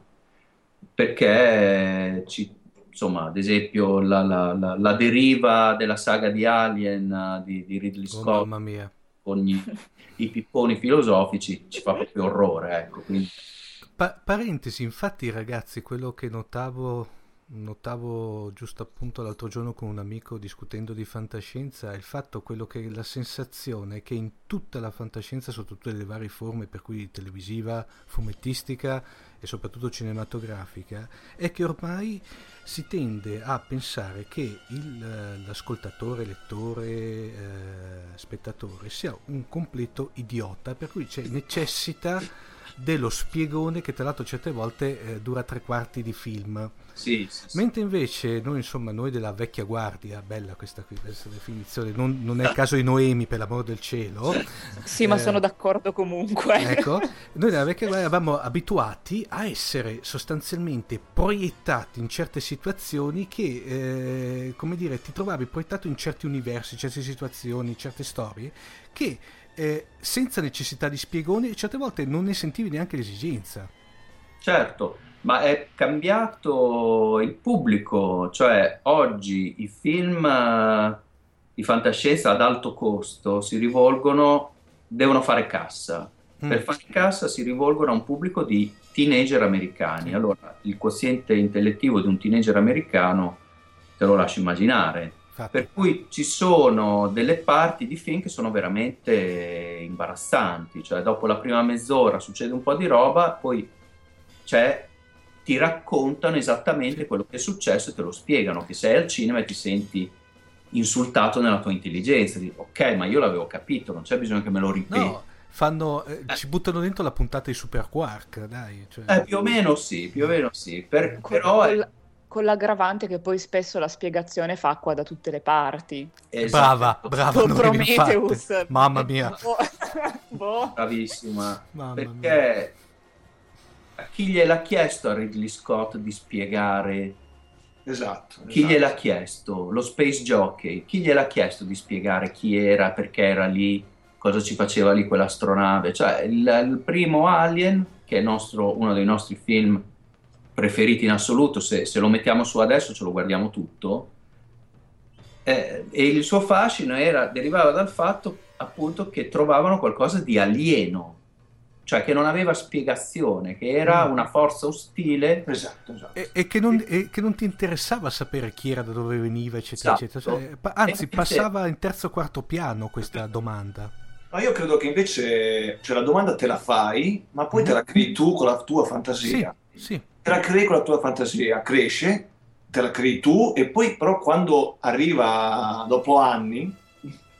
perché ci, insomma, ad esempio la, la, la, la, deriva della saga di Alien di, di Ridley oh, Scott oh, con gli, i pipponi filosofici ci fa proprio orrore, ecco, quindi... pa- parentesi, infatti ragazzi, quello che notavo notavo giusto appunto l'altro giorno con un amico discutendo di fantascienza il fatto quello che la sensazione è che in tutta la fantascienza sotto tutte le varie forme per cui televisiva, fumettistica e soprattutto cinematografica è che ormai si tende a pensare che il, l'ascoltatore, lettore, eh, spettatore sia un completo idiota per cui necessita dello spiegone che tra l'altro certe volte eh, dura tre quarti di film. Sì, sì, sì. Mentre invece noi, insomma, noi della vecchia guardia, bella questa, qui, questa definizione, non, non, è il caso di Noemi per l'amor del cielo. Sì, eh, ma sono d'accordo comunque. Ecco, noi della vecchia guardia eravamo abituati a essere sostanzialmente proiettati in certe situazioni che, eh, come dire, ti trovavi proiettato in certi universi, certe situazioni, certe storie che eh, senza necessità di spiegoni certe volte non ne sentivi neanche l'esigenza. Certo, ma è cambiato il pubblico, cioè oggi i film eh, di fantascienza ad alto costo si rivolgono, devono fare cassa. Mm. Per fare cassa si rivolgono a un pubblico di teenager americani. Allora, il quoziente intellettivo di un teenager americano te lo lascio immaginare Infatti. Per cui ci sono delle parti di film che sono veramente imbarazzanti, cioè dopo la prima mezz'ora succede un po' di roba, poi cioè ti raccontano esattamente quello che è successo e te lo spiegano, che sei al cinema e ti senti insultato nella tua intelligenza, dici ok ma io l'avevo capito, non c'è bisogno che me lo ripeti. No, fanno, eh, ci buttano dentro la puntata di Super Quark, dai. Cioè... Eh, più o meno sì, più o meno sì, per, però... Con, con l'aggravante che poi spesso la spiegazione fa acqua da tutte le parti. Esatto. Brava, brava. Con Prometheus. Mamma mia. boh. boh. Bravissima. Mamma perché mia. chi gliel'ha chiesto a Ridley Scott di spiegare Esatto. Chi esatto. gliel'ha chiesto? Lo Space Jockey. Chi gliel'ha chiesto di spiegare chi era, perché era lì, cosa ci faceva lì quell'astronave? Cioè, il, il primo Alien, che è nostro, uno dei nostri film preferiti in assoluto, se, se, lo mettiamo su adesso ce lo guardiamo tutto, eh, e il suo fascino era, derivava dal fatto appunto che trovavano qualcosa di alieno cioè che non aveva spiegazione, che era mm. una forza ostile. Esatto, esatto. E, e, che non, e, che non, ti interessava sapere chi era, da dove veniva, eccetera, esatto. eccetera. Cioè, anzi, passava in terzo o quarto piano questa domanda. Ma io credo che invece cioè, la domanda te la fai, ma poi mm. te la crei tu con la tua fantasia. Sì, sì. Te la crei con la tua fantasia, cresce, te la crei tu, e poi però quando arriva dopo anni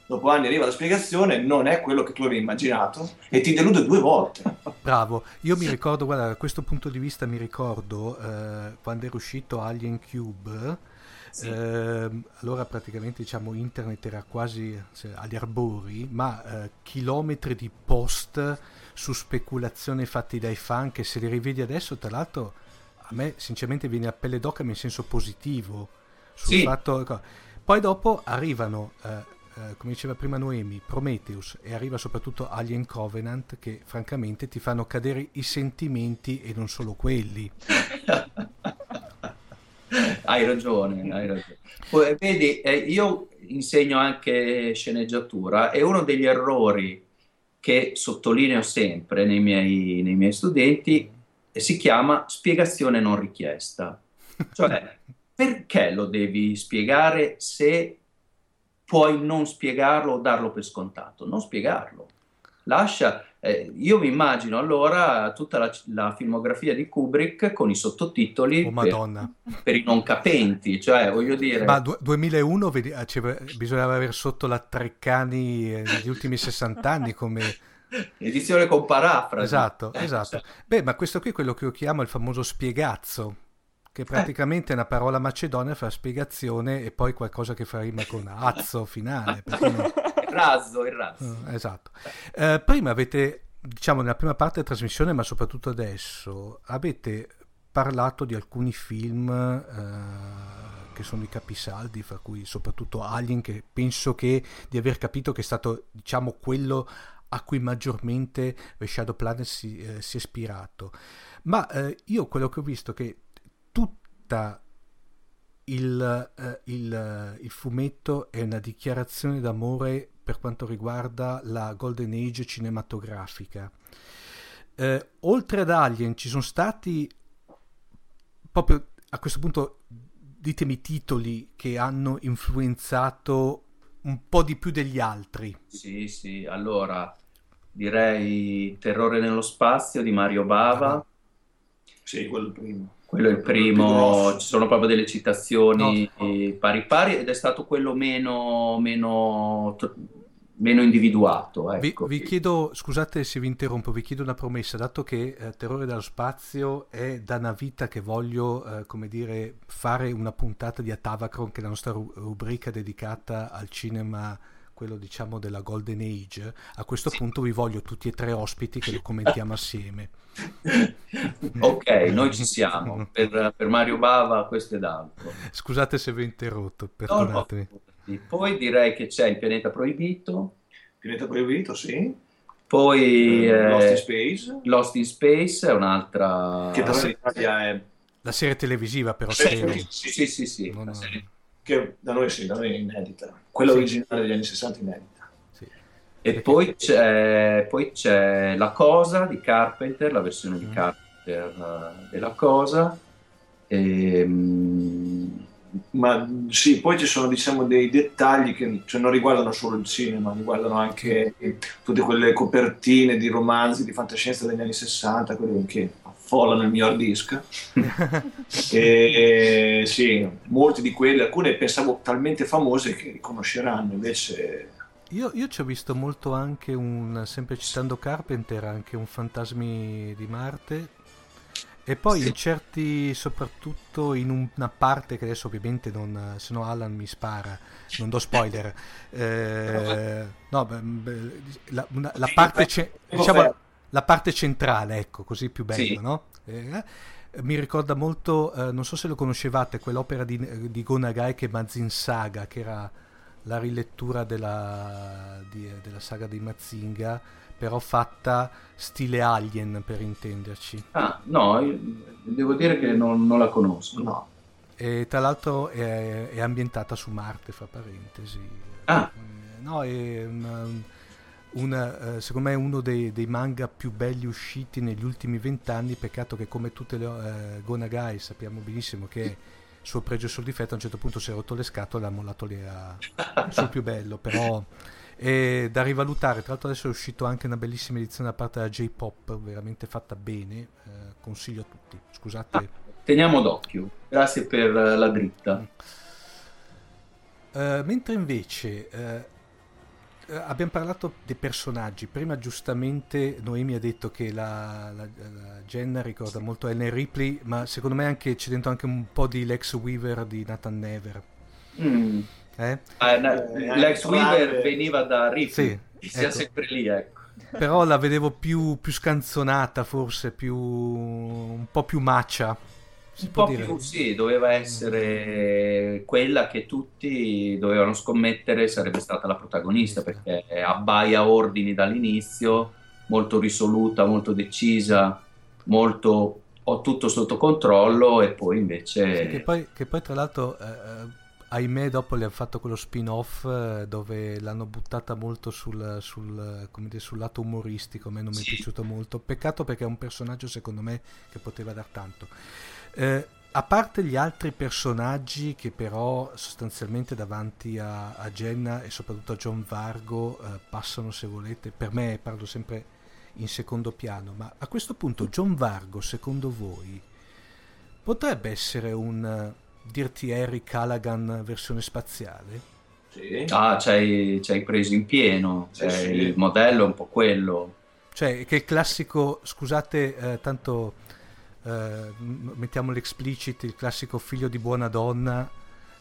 dopo anni arriva la spiegazione, non è quello che tu avevi immaginato e ti delude due volte. Bravo, io mi ricordo, guarda, da questo punto di vista mi ricordo eh, quando era uscito Alien Cube, sì. eh, allora praticamente diciamo internet era quasi cioè, agli arbori, ma eh, chilometri di post su speculazioni fatti dai fan che se li rivedi adesso, tra l'altro a me sinceramente viene a pelle d'oca in senso positivo sul sì. fatto... Poi dopo arrivano eh, eh, come diceva prima Noemi, Prometheus e arriva soprattutto Alien Covenant che francamente ti fanno cadere i sentimenti e non solo quelli. hai ragione, hai ragione. Poi, vedi, eh, io insegno anche sceneggiatura e uno degli errori che sottolineo sempre nei miei, nei miei studenti si chiama spiegazione non richiesta. Cioè, perché lo devi spiegare se puoi non spiegarlo o darlo per scontato, non spiegarlo. Lascia, eh, io mi immagino allora tutta la, la, filmografia di Kubrick con i sottotitoli oh, per, per, i non capenti, cioè voglio dire... Ma du- 2001 vedi, ah, bisognava avere sotto la Treccani eh, negli ultimi 60 anni come... Edizione con parafrasi. Esatto, esatto. Beh, ma questo qui è quello che io chiamo il famoso spiegazzo che eh. praticamente è una parola macedonia fa spiegazione e poi qualcosa che fa rima con azzo finale. No? il razzo, il razzo. Uh, esatto. Uh, prima avete, diciamo nella prima parte della trasmissione, ma soprattutto adesso, avete parlato di alcuni film uh, che sono i capisaldi, fra cui soprattutto Alien, che penso che di aver capito che è stato, diciamo, quello a cui maggiormente The Shadow Planet si, eh, si è ispirato. Ma eh, io quello che ho visto è che tutta il, uh, il, il, fumetto è una dichiarazione d'amore per quanto riguarda la Golden Age cinematografica. Uh, oltre ad Alien ci sono stati proprio a questo punto ditemi titoli che hanno influenzato un po' di più degli altri. Sì, sì, allora direi Terrore nello spazio di Mario Bava. Ah. Sì, quello primo. Quello è il primo, ci sono proprio delle citazioni no. pari pari ed è stato quello meno, meno, meno individuato. Ecco. Vi, vi, chiedo, scusate se vi interrompo, vi chiedo una promessa, dato che eh, Terrore dallo Spazio è da una vita che voglio, eh, come dire, fare una puntata di Atavacron, che è la nostra rubrica dedicata al cinema quello diciamo della Golden Age, a questo sì. punto vi voglio tutti e tre ospiti che lo commentiamo assieme. ok, noi ci siamo. Per, per, Mario Bava questo è d'altro. Scusate se vi ho interrotto, perdonatemi. No, no. Poi direi che c'è il pianeta proibito. Pianeta proibito, sì. Poi eh, Lost in Space. Lost in Space è un'altra... Che però in Italia è... La serie televisiva però sì, sì, sì, sì, sì. No, no che da noi sì, da noi è inedita. Quella sì. originale degli anni 60 inedita. Sì. E poi c'è, poi c'è, La Cosa di Carpenter, la versione mm. di Carpenter uh, della Cosa. E, um, ma sì, poi ci sono diciamo dei dettagli che cioè, non riguardano solo il cinema, riguardano anche tutte quelle copertine di romanzi di fantascienza degli anni 60, quelle che folla nel mio hard disk. e sì, molti di quelli, alcune pensavo talmente famose che riconosceranno, invece... Io, io ci ho visto molto anche un, sempre citando Carpenter, anche un Fantasmi di Marte, e poi sì. in certi, soprattutto in una parte che adesso ovviamente non, se no Alan mi spara, non do spoiler. Eh, no, la, una, la, parte ce, diciamo, la, parte centrale, ecco, così più bello, sì. no? Eh, mi ricorda molto, eh, non so se lo conoscevate, quell'opera di, di Gonagai che è Mazin Saga, che era la rilettura della, di, della saga di Mazinga però fatta stile Alien per intenderci. Ah, no, devo dire che non, non la conosco. No. E tra l'altro è, è, ambientata su Marte, fra parentesi. Ah. Eh, no, è una, una, eh, secondo me uno dei, dei, manga più belli usciti negli ultimi vent'anni. Peccato che, come tutte le eh, Gonagai, sappiamo benissimo che suo pregio e suo difetto a un certo punto si è rotto le scatole e ha mollato lì a, sul più bello. Però e da rivalutare. Tra l'altro adesso è uscita anche una bellissima edizione da parte della J-Pop, veramente fatta bene, eh, consiglio a tutti. Scusate. Ah, teniamo d'occhio, grazie per la dritta. Uh, mentre invece uh, abbiamo parlato dei personaggi, prima giustamente Noemi ha detto che la, la, la Jenna ricorda molto Ellen Ripley, ma secondo me anche, c'è dentro anche un po' di Lex Weaver di Nathan Never. Mm. Eh? Ah, eh, l'ex Weaver veniva da Ripley, sì, sia ecco. sempre lì, ecco. Però la vedevo più, più scanzonata, forse, più, un po' più maccia. Un po' dire. più, sì, doveva essere quella che tutti dovevano scommettere sarebbe stata la protagonista, perché abbaia ordini dall'inizio, molto risoluta, molto decisa, molto ho tutto sotto controllo e poi invece... Sì, che, poi, che, poi, tra l'altro eh, eh ahimè dopo le hanno fatto quello spin-off eh, dove l'hanno buttata molto sul, sul, dire, sul lato umoristico, a me non mi è piaciuto molto, peccato perché è un personaggio secondo me che poteva dar tanto. Eh, a parte gli altri personaggi che però sostanzialmente davanti a, a Jenna e soprattutto a John Vargo eh, passano se volete, per me parlo sempre in secondo piano, ma a questo punto John Vargo secondo voi potrebbe essere un dirti Harry Callaghan versione spaziale? Sì. Ah, ci hai preso in pieno, sì, sì. il modello è un po' quello. Cioè, che il classico, scusate, eh, tanto eh, mettiamo l'explicit, il classico figlio di buona donna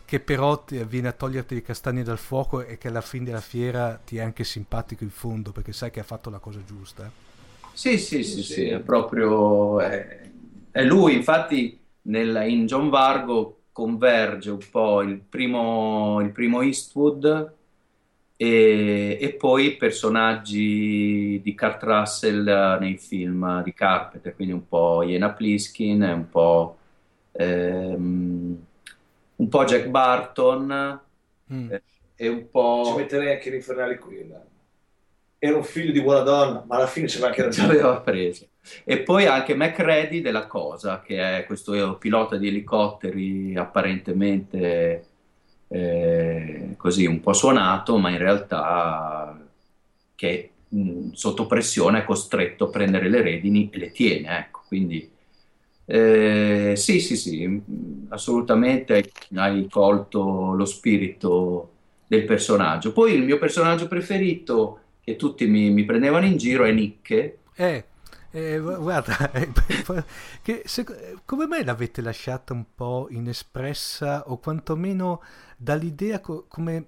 che però ti, viene a toglierti le castagne dal fuoco e che alla fine della fiera ti è anche simpatico in fondo perché sai che ha fatto la cosa giusta. Sì, sì, sì, sì, è proprio... È, è lui, infatti nel, in John Vargo converge un po' il primo, il primo Eastwood e, e, poi i personaggi di Kurt Russell nei film di Carpenter, quindi un po' Iena Pliskin, un po', ehm, un po' Jack Barton mm. eh, e un po'... Ci metterei anche l'infernale qui. Era un figlio di buona donna, ma alla fine ce l'ha anche ragione. Ci aveva preso. E poi anche McReady della Cosa, che è questo pilota di elicotteri apparentemente eh, così un po' suonato, ma in realtà che mh, sotto pressione è costretto a prendere le redini e le tiene. Ecco. Quindi eh, sì, sì, sì, assolutamente hai colto lo spirito del personaggio. Poi il mio personaggio preferito, che tutti mi, mi prendevano in giro, è Nicke. Eh eh, guarda, eh, che, se, come mai l'avete lasciata un po' inespressa o quantomeno dall'idea co- come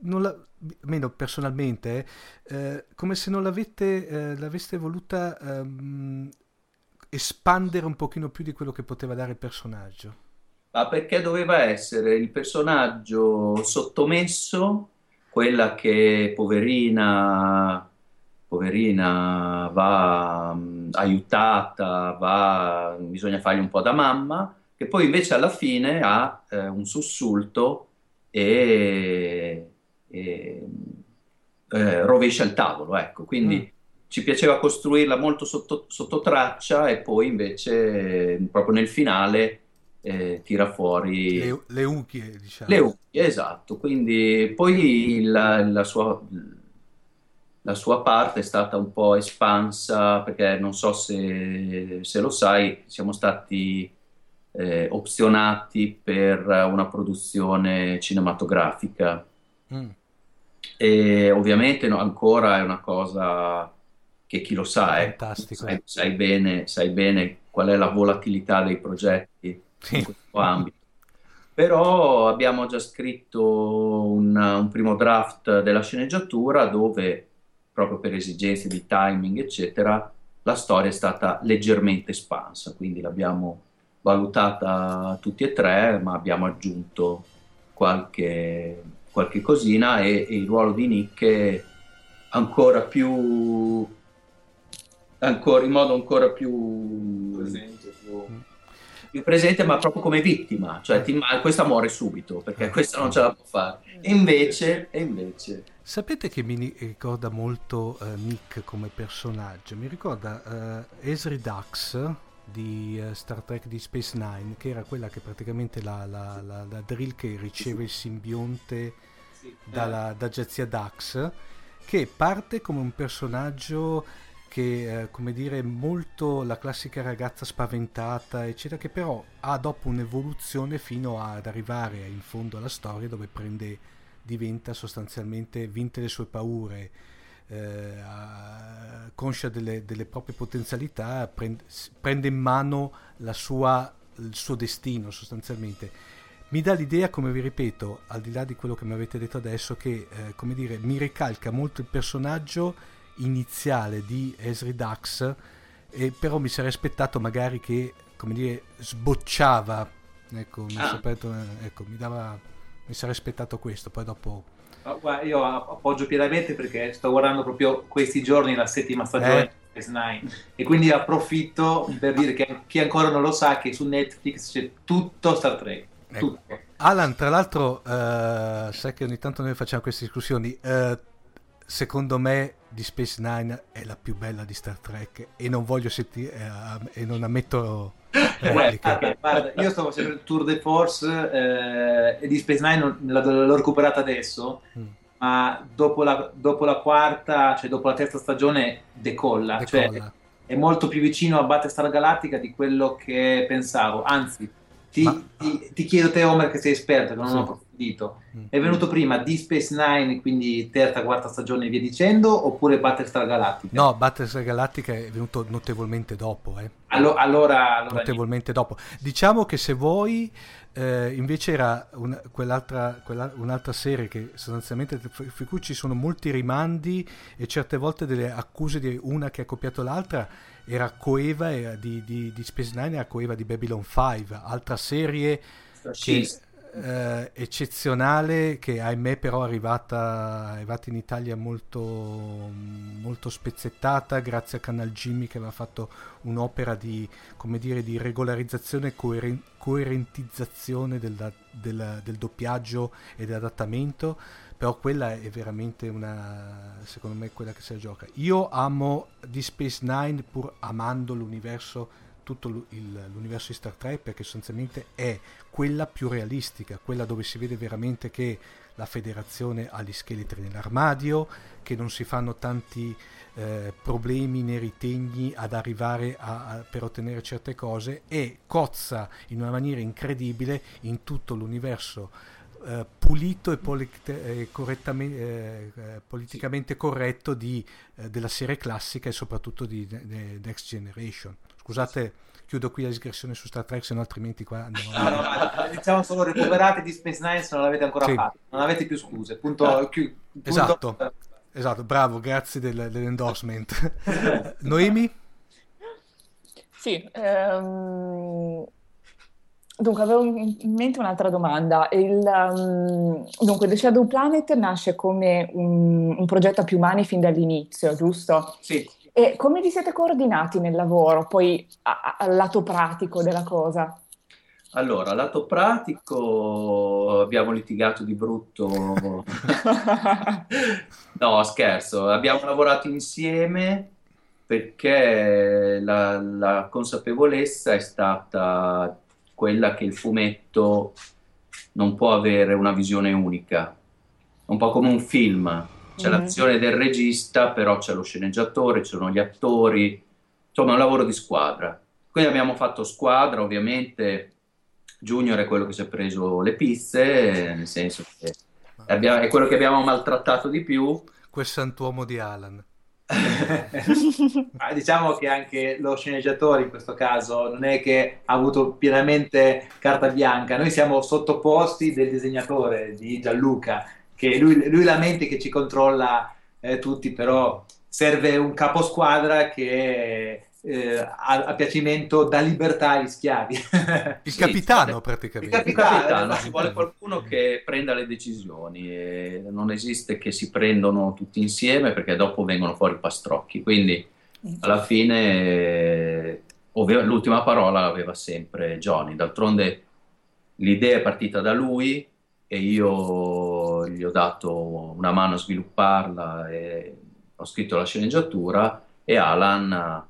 la, almeno personalmente, eh, come se non l'avete, eh, l'aveste voluta ehm, espandere un pochino più di quello che poteva dare il personaggio? Ma perché doveva essere il personaggio sottomesso, quella che poverina poverina va um, aiutata, va, bisogna fargli un po' da mamma, che poi invece alla fine ha eh, un sussulto e, e eh, rovescia il tavolo, ecco, quindi mm. ci piaceva costruirla molto sotto, sotto, traccia e poi invece proprio nel finale eh, tira fuori le, le unghie, diciamo. Le unghie, esatto, quindi poi la, la sua la sua parte è stata un po' espansa perché non so se, se lo sai, siamo stati eh, opzionati per una produzione cinematografica. Mm. E ovviamente no, ancora è una cosa che chi lo sa, eh, sai, sai, bene, sai bene qual è la volatilità dei progetti sì. in questo ambito. Però abbiamo già scritto un, un primo draft della sceneggiatura dove, proprio per esigenze di timing, eccetera, la storia è stata leggermente espansa, quindi l'abbiamo valutata tutti e tre, ma abbiamo aggiunto qualche, qualche cosina e, e, il ruolo di Nick è ancora più ancora, in modo ancora più presente, più, più presente ma proprio come vittima cioè ti, questa muore subito perché questa non ce la può fare. E invece, e invece Sapete che mi ricorda molto uh, Nick come personaggio? Mi ricorda uh, Esri Dax di uh, Star Trek di Space Nine, che era quella che praticamente la, la, la, la drill che riceve il simbionte dalla, da Jazia Dax, che parte come un personaggio che, eh, come dire, molto la classica ragazza spaventata, eccetera, che però ha dopo un'evoluzione fino ad arrivare in fondo alla storia dove prende, diventa sostanzialmente, vinte le sue paure, eh, conscia delle, delle, proprie potenzialità, prende, prende in mano sua, il suo destino sostanzialmente. Mi dà l'idea, come vi ripeto, al di là di quello che mi avete detto adesso, che eh, come dire, mi ricalca molto il personaggio iniziale di Esri Dax, e però mi sarei aspettato magari che, come dire, sbocciava, ecco, mi, ah. sapeto, ecco, mi, dava, mi sarei aspettato questo, poi dopo Guarda, io appoggio pienamente perché sto guardando proprio questi giorni la settima stagione di s 9 e quindi approfitto per dire che chi ancora non lo sa che su Netflix c'è tutto Star Trek. Ecco. Tutto. Alan, tra l'altro, uh, sai che ogni tanto noi facciamo queste discussioni. Uh, secondo me di Space Nine è la più bella di Star Trek e non voglio sentire eh, e non ammetto okay, guarda, io sto facendo il tour de force eh, e di Space Nine l'ho recuperata adesso mm. ma dopo la, dopo la, quarta cioè dopo la terza stagione decolla, decolla. Cioè, è molto più vicino a Battlestar Galactica di quello che pensavo anzi ti, ma... ti, ti chiedo te Homer che sei esperto che non sì. ho dito. Mm. È venuto prima di Space Nine, quindi terza, quarta stagione e via dicendo, oppure Battlestar Galactica? No, Battlestar Galactica è venuto notevolmente dopo. Eh. Allo, allora, allora, Notevolmente dopo. Diciamo che se vuoi, eh, invece era una, quell'altra, quella, un'altra serie che sostanzialmente, per cui ci sono molti rimandi e certe volte delle accuse di una che ha copiato l'altra, era coeva di, di, di Space Nine, era coeva di Babylon 5, altra serie... Che, eh, eccezionale che ahimè però è arrivata, è arrivata in Italia molto, molto spezzettata grazie a Canal Jimmy che aveva fatto un'opera di, come dire, di regolarizzazione e coeren- coerentizzazione del, del, del doppiaggio e dell'adattamento però quella è veramente una secondo me quella che si gioca. Io amo di Space Nine pur amando l'universo tutto l'universo di Star Trek perché sostanzialmente è quella più realistica, quella dove si vede veramente che la federazione ha gli scheletri nell'armadio, che non si fanno tanti eh, problemi né ritegni ad arrivare a, a, per ottenere certe cose e cozza in una maniera incredibile in tutto l'universo eh, pulito e, polit- eh, eh, eh, politicamente corretto di, eh, della serie classica e soprattutto di, di Next Generation. Scusate, chiudo qui la digressione su Star Trek, se no altrimenti qua andiamo no, no, no, diciamo solo recuperate di Space Nine se non l'avete ancora sì. fatto, non avete più scuse. Punto, chi, punto... Esatto, esatto, bravo, grazie del, dell'endorsement. Noemi? Sì, ehm, Dunque, avevo in mente un'altra domanda. Il, um, dunque, The Shadow Planet nasce come un, un, progetto a più mani fin dall'inizio, giusto? Sì. E come vi siete coordinati nel lavoro, poi al lato pratico della cosa? Allora, lato pratico abbiamo litigato di brutto. no, scherzo, abbiamo lavorato insieme perché la, la, consapevolezza è stata quella che il fumetto non può avere una visione unica, un po' come un film c'è mm-hmm. l'azione del regista, però c'è lo sceneggiatore, ci sono gli attori, insomma è un lavoro di squadra. Quindi abbiamo fatto squadra, ovviamente Junior è quello che si è preso le pizze, nel senso che abbiamo, è quello che abbiamo maltrattato di più. Quel santuomo di Alan. Diciamo che anche lo sceneggiatore in questo caso non è che ha avuto pienamente carta bianca, noi siamo sottoposti del disegnatore di Gianluca, che lui, lui lamenti che ci controlla eh, tutti, però serve un caposquadra che eh, a, a, piacimento dà libertà agli schiavi. Il sì, capitano praticamente. Il capitano, il capitano ci vuole qualcuno che prenda le decisioni e non esiste che si prendono tutti insieme perché dopo vengono fuori pastrocchi. Quindi alla fine l'ultima parola l'aveva sempre Johnny. D'altronde l'idea è partita da lui e io gli ho dato una mano a svilupparla e ho scritto la sceneggiatura e Alan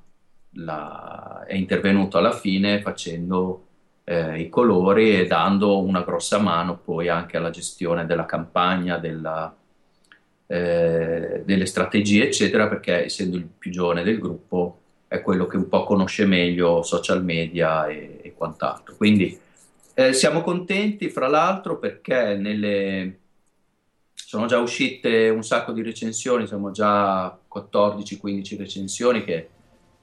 la, è intervenuto alla fine facendo eh, i colori e dando una grossa mano poi anche alla gestione della campagna, della, eh, delle strategie, eccetera, perché essendo il più giovane del gruppo è quello che un po' conosce meglio social media e, e quant'altro. Quindi eh, siamo contenti, fra l'altro, perché nelle... sono già uscite un sacco di recensioni, siamo già 14-15 recensioni che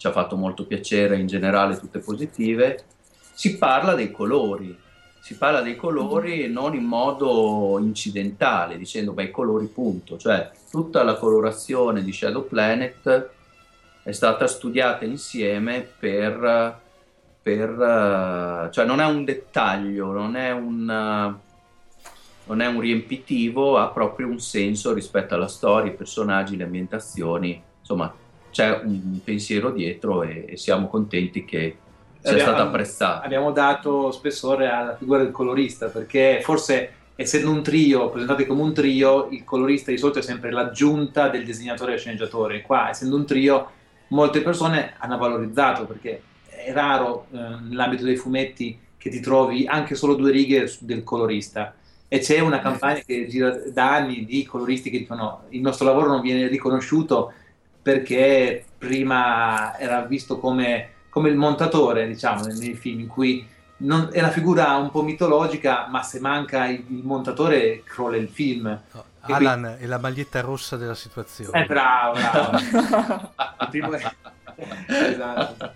ci ha fatto molto piacere, in generale tutte positive, si parla dei colori, si parla dei colori non in modo incidentale, dicendo beh, i colori punto, cioè tutta la colorazione di Shadow Planet è stata studiata insieme per, per cioè non è un dettaglio, non è un, non è un riempitivo, ha proprio un senso rispetto alla storia, i personaggi, le ambientazioni, insomma c'è un pensiero dietro e, e siamo contenti che sia abbiamo, stata apprezzata. Abbiamo dato spessore alla figura del colorista perché forse essendo un trio, presentati come un trio, il colorista di solito è sempre l'aggiunta del disegnatore e sceneggiatore. Qua, essendo un trio, molte persone hanno valorizzato perché è raro eh, nell'ambito dei fumetti che ti trovi anche solo due righe del colorista. E c'è una campagna che gira da anni di coloristi che dicono il nostro lavoro non viene riconosciuto perché prima era visto come, come il montatore, diciamo, nei, nei film in cui non, è una figura un po' mitologica, ma se manca il, il montatore crolla il film. No, Alan quindi... è la maglietta rossa della situazione. Eh, bravo, bravo. esatto.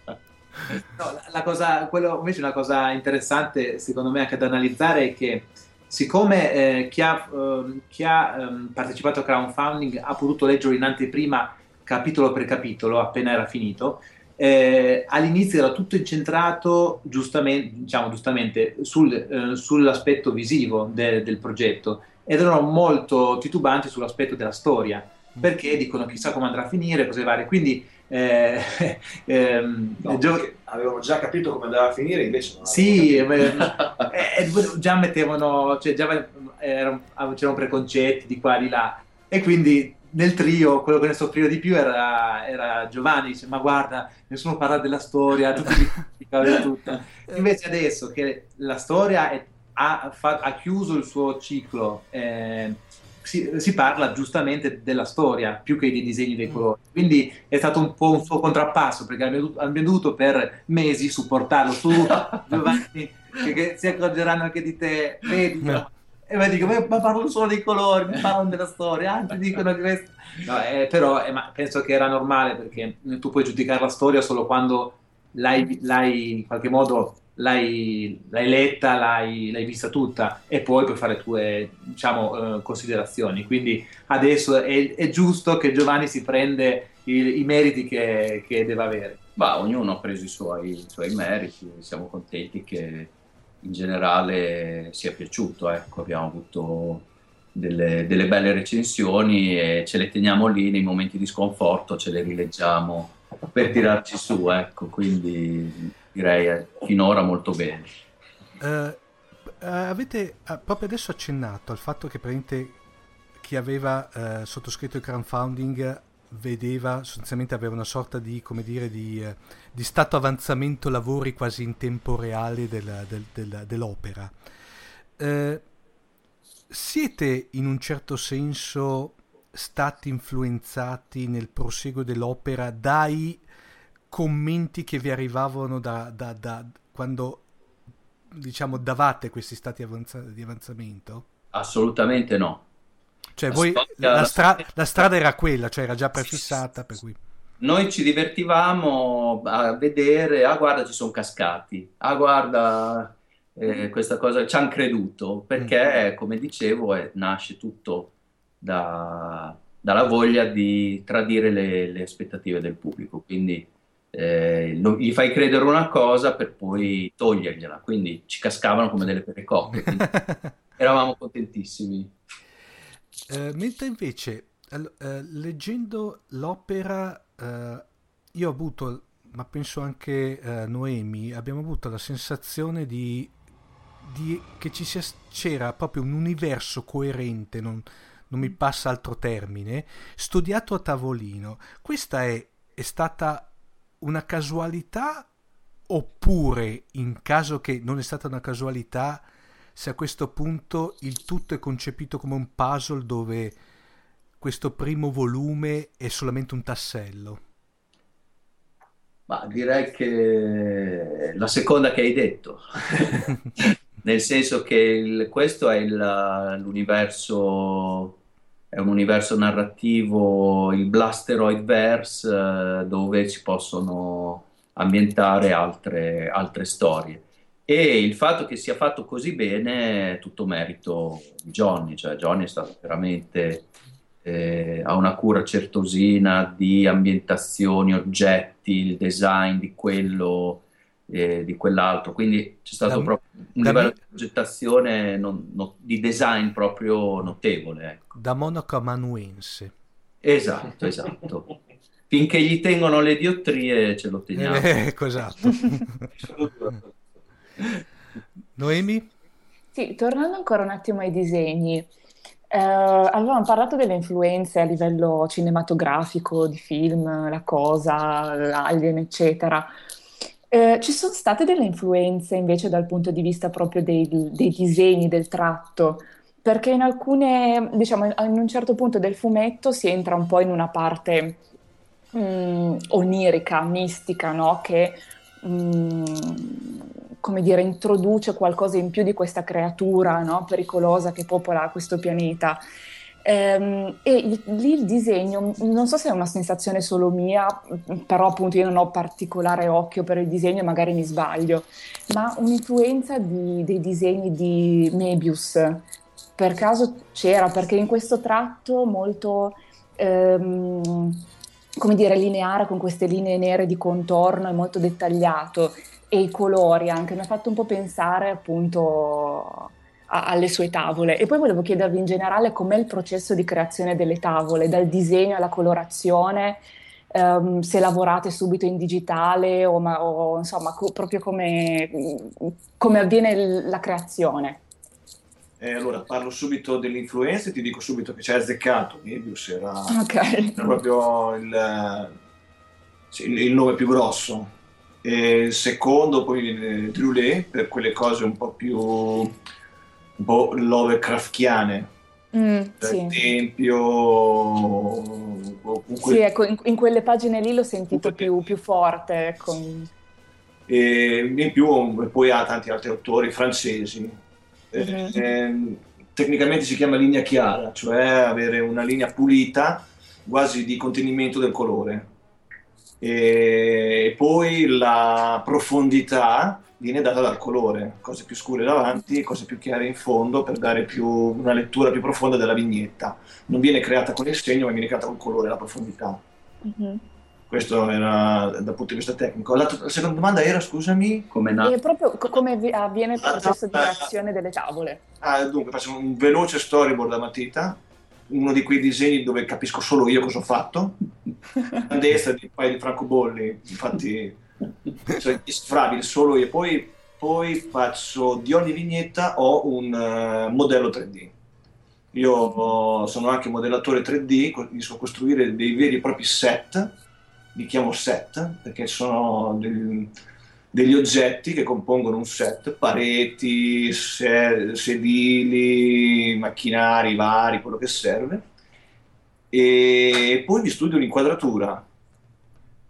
No, la, la cosa, quello invece una cosa interessante secondo me anche da analizzare è che siccome eh, chi ha, eh, chi ha eh, partecipato a crowdfunding ha potuto leggere in anteprima capitolo per capitolo appena era finito. Eh, all'inizio era tutto incentrato giustamente, diciamo, giustamente sul, eh, sull'aspetto visivo de, del progetto ed erano molto titubanti sull'aspetto della storia perché dicono chissà come andrà a finire, cose varie. Quindi eh, ehm, no, gio- avevano già capito come andava a finire, invece non sì, eh, eh, già mettevano, cioè già erano, c'erano preconcetti di qua di là e quindi nel trio, quello che ne soffriva di più era, era Giovanni, dice ma guarda, nessuno parla della storia, tutti tutto. Invece adesso che la storia è, ha, fa, ha, chiuso il suo ciclo, eh, si, si, parla giustamente della storia più che dei disegni dei colori. Quindi è stato un po' un suo contrappasso perché abbiamo dovuto per mesi supportarlo. Tu, Giovanni, che, che, si accorgeranno anche di te, vedi, no. E poi dico, ma, ma parlano solo dei colori, mi parlano della storia, anzi dicono che questo... No, eh, però eh, penso che era normale perché tu puoi giudicare la storia solo quando l'hai, l'hai in qualche modo l'hai, l'hai letta, l'hai, l'hai, vista tutta e poi puoi fare tue diciamo, eh, considerazioni. Quindi adesso è, è, giusto che Giovanni si prende i, i meriti che, che, deve avere. Ma ognuno ha preso i suoi, i suoi meriti, siamo contenti che in generale sia piaciuto. Ecco, abbiamo avuto delle, delle, belle recensioni e ce le teniamo lì nei momenti di sconforto, ce le rileggiamo per tirarci su. Ecco, quindi direi eh, finora molto bene. Uh, avete uh, proprio adesso accennato al fatto che chi aveva uh, sottoscritto il crowdfunding vedeva sostanzialmente aveva una sorta di, come dire, di, eh, di stato avanzamento lavori quasi in tempo reale del, del, del, dell'opera. Eh, siete in un certo senso stati influenzati nel proseguo dell'opera dai commenti che vi arrivavano da, da, da quando diciamo davate questi stati avanza- di avanzamento? Assolutamente no. Cioè, voi, la, stra- la, strada era quella, cioè era già prefissata, per cui... Noi ci divertivamo a vedere, ah guarda ci sono cascati, ah guarda eh, questa cosa, ci hanno creduto, perché mm. come dicevo è, nasce tutto da, dalla voglia di tradire le, le aspettative del pubblico, quindi eh, gli fai credere una cosa per poi togliergliela, quindi ci cascavano come delle perecoppe, eravamo contentissimi. Eh, mentre invece, eh, leggendo l'opera, eh, io ho avuto, ma penso anche eh, Noemi, abbiamo avuto la sensazione di, di che ci sia, c'era proprio un universo coerente, non, non mi passa altro termine, studiato a tavolino. Questa è, è stata una casualità oppure in caso che non è stata una casualità se a questo punto il tutto è concepito come un puzzle dove questo primo volume è solamente un tassello? Ma direi che la seconda che hai detto, nel senso che il, questo è il, l'universo, è un universo narrativo, il Blasteroid Verse, eh, dove si possono ambientare altre, altre storie. E il fatto che sia fatto così bene è tutto merito di Johnny, cioè Johnny è stato veramente, eh, ha una cura certosina di ambientazioni, oggetti, il design di quello, eh, di quell'altro, quindi c'è stato da, proprio un livello me... di progettazione, non, no, di design proprio notevole. Ecco. Da monaco amanuense. Esatto, esatto. Finché gli tengono le diottrie ce lo teniamo. Eh, ecco, esatto. Noemi? Sì, tornando ancora un attimo ai disegni, eh, avevamo parlato delle influenze a livello cinematografico, di film, La Cosa, Alien, eccetera. Eh, ci sono state delle influenze invece dal punto di vista proprio dei, dei disegni, del tratto, perché in alcune, diciamo, in un certo punto del fumetto si entra un po' in una parte mh, mm, onirica, mistica, no? Che mh, mm, come dire, introduce qualcosa in più di questa creatura no? pericolosa che popola questo pianeta. Ehm, e lì il disegno, non so se è una sensazione solo mia, però appunto io non ho particolare occhio per il disegno, magari mi sbaglio, ma un'influenza di, dei disegni di Mebius per caso c'era, perché in questo tratto molto... Ehm, come dire, lineare con queste linee nere di contorno, è molto dettagliato e i colori anche, mi ha fatto un po' pensare appunto a, alle sue tavole. E poi volevo chiedervi in generale com'è il processo di creazione delle tavole, dal disegno alla colorazione, um, se lavorate subito in digitale o, ma, o insomma co- proprio come, come avviene l- la creazione. Eh, allora, parlo subito dell'influenza e ti dico subito che c'è azzeccato. Mebius era, okay. era proprio il, il, il, nome più grosso. E il secondo poi viene Drulé per quelle cose un po' più un po' Lovecraftiane. Mm, per sì. esempio, comunque... sì, ecco, in, in, quelle pagine lì l'ho sentito più, più, forte. Ecco. E in più poi ha tanti altri autori francesi. Mm-hmm. Eh, tecnicamente si chiama linea chiara, cioè avere una linea pulita, quasi di contenimento del colore e poi la profondità viene data dal colore, cose più scure davanti, cose più chiare in fondo per dare più, una lettura più profonda della vignetta. Non viene creata con il segno, ma viene creata col colore, la profondità. Mm-hmm. Questo era dal punto di vista tecnico. La, la seconda domanda era, scusami, come na- proprio come avviene il processo di creazione delle tavole? Ah, dunque, faccio un veloce storyboard a matita uno di quei disegni dove capisco solo io cosa ho fatto. Destra di un paio di francobolli, infatti cioè, isfrabile solo io. Poi, poi, faccio di ogni vignetta ho un uh, modello 3D. Io ho, sono anche modellatore 3D, mi so costruire dei veri e propri set, li chiamo set perché sono dei, degli oggetti che compongono un set, pareti, sedili, macchinari vari, quello che serve. E poi mi studio l'inquadratura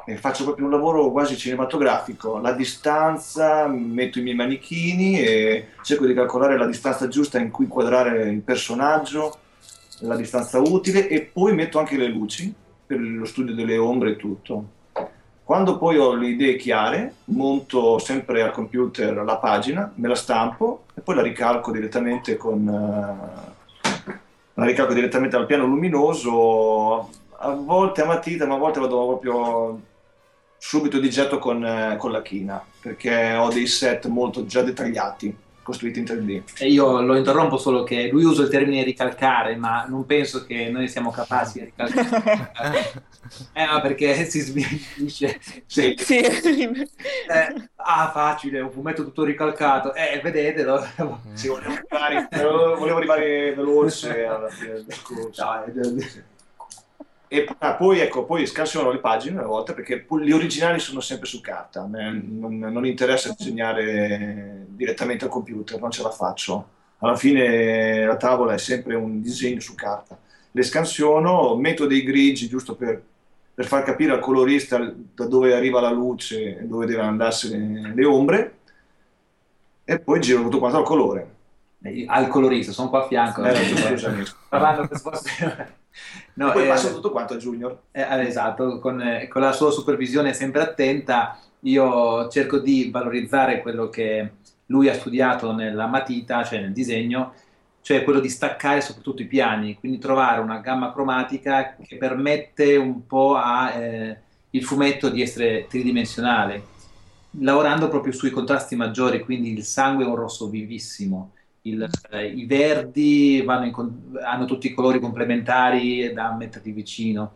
e faccio proprio un lavoro quasi cinematografico, la distanza, metto i miei manichini e cerco di calcolare la distanza giusta in cui inquadrare il personaggio, la distanza utile e poi metto anche le luci per lo studio delle ombre e tutto. Quando poi ho le idee chiare, monto sempre al computer la pagina, me la stampo e poi la ricalco direttamente con... Uh, la ricalco direttamente al piano luminoso, a volte a matita, ma a volte vado proprio subito di getto con, eh, con la china, perché ho dei set molto già dettagliati, costruiti in 3D. E io lo interrompo solo che lui usa il termine ricalcare, ma non penso che noi siamo capaci di ricalcare. eh, no, perché si svilisce. Sì. sì. Eh, ah, facile, un fumetto tutto ricalcato. Eh, vedetelo. Sì, volevo arrivare, volevo arrivare veloce alla fine del corso. No, e poi, ecco, poi scansiono le pagine a volte perché le originali sono sempre su carta, non, non interessa disegnare direttamente al computer, non ce la faccio. Alla fine la tavola è sempre un disegno su carta. Le scansiono, metto dei grigi giusto per, per far capire al colorista da dove arriva la luce e dove devono andarsi le, ombre e poi giro tutto quanto al colore. Al colorista, sono qua a fianco. Eh, parlando per No, poi eh, passa tutto quanto a Junior. Eh, eh, esatto, con, eh, con, la sua supervisione sempre attenta, io cerco di valorizzare quello che lui ha studiato nella matita, cioè nel disegno, cioè quello di staccare soprattutto i piani, quindi trovare una gamma cromatica che permette un po' al eh, fumetto di essere tridimensionale, lavorando proprio sui contrasti maggiori, quindi il sangue è un rosso vivissimo il, eh, I verdi in, hanno tutti i colori complementari da metterli vicino.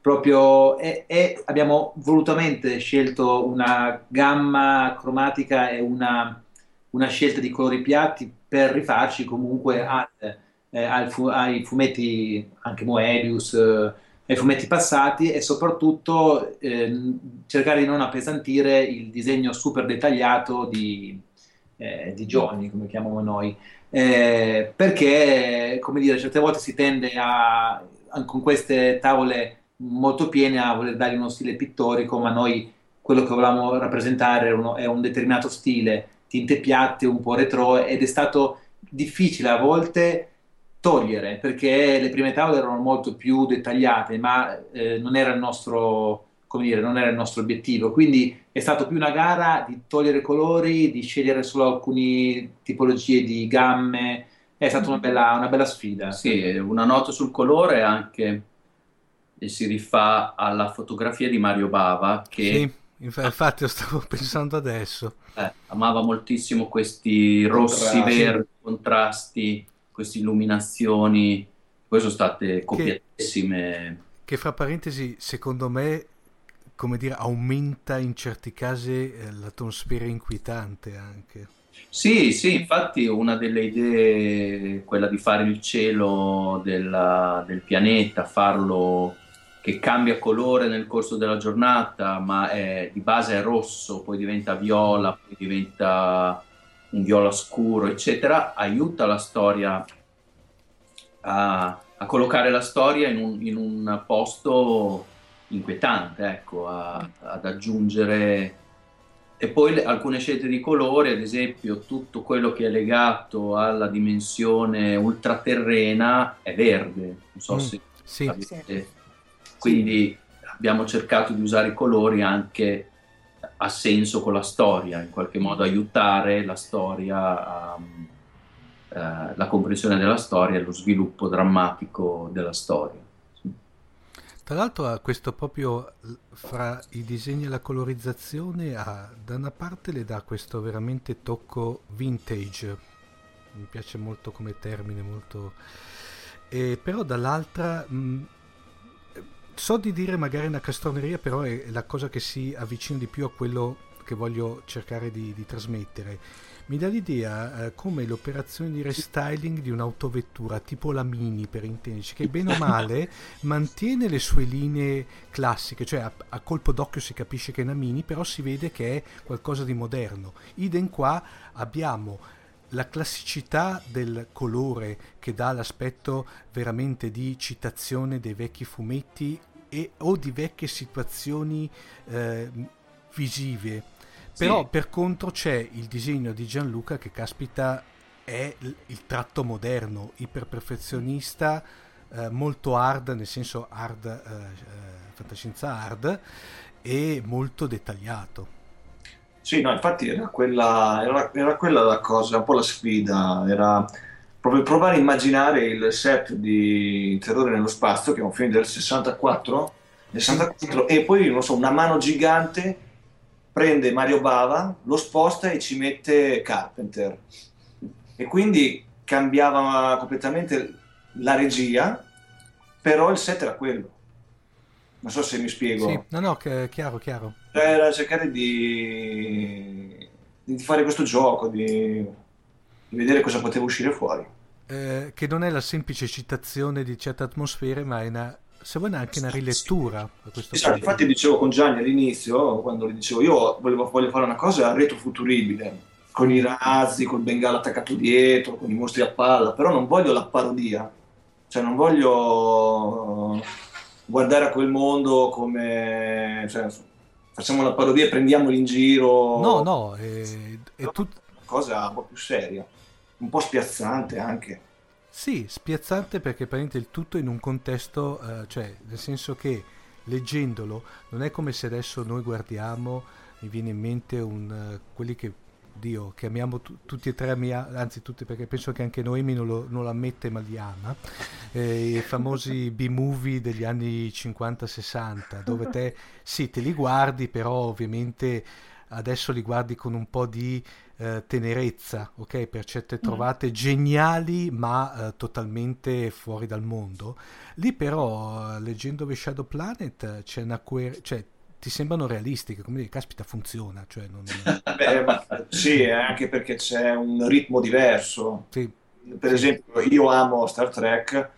Proprio, e, e, abbiamo volutamente scelto una gamma cromatica e una, una scelta di colori piatti per rifarci comunque al, eh, al fu, ai fumetti anche Moebius, eh, ai fumetti passati e soprattutto eh, cercare di non appesantire il disegno super dettagliato di, eh, di Johnny, come chiamiamo noi, eh, perché, come dire, certe volte si tende a, con queste tavole molto piene a voler dargli uno stile pittorico, ma noi quello che volevamo rappresentare è, uno, è un determinato stile, tinte piatte, un po' retro, ed è stato difficile a volte togliere, perché le prime tavole erano molto più dettagliate, ma eh, non era il nostro come dire, non era il nostro obiettivo. Quindi è stato più una gara di togliere colori, di scegliere solo alcune tipologie di gamme. È stata una bella, una bella sfida. Sì, una nota sul colore anche e si rifà alla fotografia di Mario Bava che sì, infatti lo stavo pensando adesso. Eh, amava moltissimo questi rossi, contrasti. verdi, contrasti, queste illuminazioni. Poi sono state copiatissime. Che, che fra parentesi, secondo me come dire, aumenta in certi casi eh, l'atmosfera inquietante anche. Sì, sì, infatti una delle idee quella di fare il cielo della, del pianeta, farlo che cambia colore nel corso della giornata, ma è, di base è rosso, poi diventa viola, poi diventa un viola scuro, eccetera, aiuta la storia a, a collocare la storia in un, in un posto inquietante, ecco, a, ad aggiungere e poi le, alcune scelte di colore, ad esempio tutto quello che è legato alla dimensione ultraterrena è verde, non so mm, se sì. Avete. Quindi abbiamo cercato di usare i colori anche a senso con la storia, in qualche modo aiutare la storia a, uh, la comprensione della storia e lo sviluppo drammatico della storia. Tra l'altro ha questo proprio fra i disegni e la colorizzazione, ha, da una parte le dà questo veramente tocco vintage, mi piace molto come termine, molto... E, però dall'altra mh, so di dire magari una castroneria, però è la cosa che si avvicina di più a quello che voglio cercare di, di trasmettere mi dà l'idea eh, come l'operazione di restyling di un'autovettura tipo la Mini per intenderci che bene o male mantiene le sue linee classiche cioè a, a, colpo d'occhio si capisce che è una Mini però si vede che è qualcosa di moderno idem qua abbiamo la classicità del colore che dà l'aspetto veramente di citazione dei vecchi fumetti e, o di vecchie situazioni eh, visive. Però sì. per contro c'è il disegno di Gianluca che caspita è il tratto moderno, iperperfezionista, eh, molto hard, nel senso hard, eh, eh, fantascienza hard, e molto dettagliato. Sì, no, infatti era quella, era, era quella la cosa, un po' la sfida, era proprio provare a immaginare il set di Terrore nello spazio, che è un film del 64, 64 e poi, non so, una mano gigante prende Mario Bava, lo sposta e ci mette Carpenter. E quindi cambiava completamente la regia, però il set era quello. Non so se mi spiego. Sì, no, no, chiaro, chiaro. Era cercare di, di fare questo gioco, di, di, vedere cosa poteva uscire fuori. Eh, che non è la semplice citazione di certe atmosfere, ma è una, se vuoi anche una rilettura. Esatto, infatti dicevo con Gianni all'inizio, quando gli dicevo io volevo, voglio fare una cosa retrofuturibile, con i razzi, col bengala attaccato dietro, con i mostri a palla, però non voglio la parodia, cioè non voglio guardare a quel mondo come... Cioè, facciamo la parodia e prendiamoli in giro. No, no, è, è tut... una cosa un po' più seria, un po' spiazzante anche. Sì, spiazzante perché prende il tutto in un contesto, eh, cioè nel senso che leggendolo non è come se adesso noi guardiamo, mi viene in mente un, uh, quelli che Dio, che amiamo tu, tutti e tre, amia, anzi tutti perché penso che anche Noemi non lo, non lo ammette ma li ama, eh, i famosi B-movie degli anni 50-60 dove te sì te li guardi però ovviamente adesso li guardi con un po' di eh, tenerezza, ok? Per certe mm. trovate mm. geniali ma eh, totalmente fuori dal mondo. Lì però, leggendo The Shadow Planet, c'è una coerenza, cioè ti sembrano realistiche, come dire, caspita funziona. Cioè non... Beh, ma, sì, anche perché c'è un ritmo diverso. Sì. Per sì. esempio, io amo Star Trek,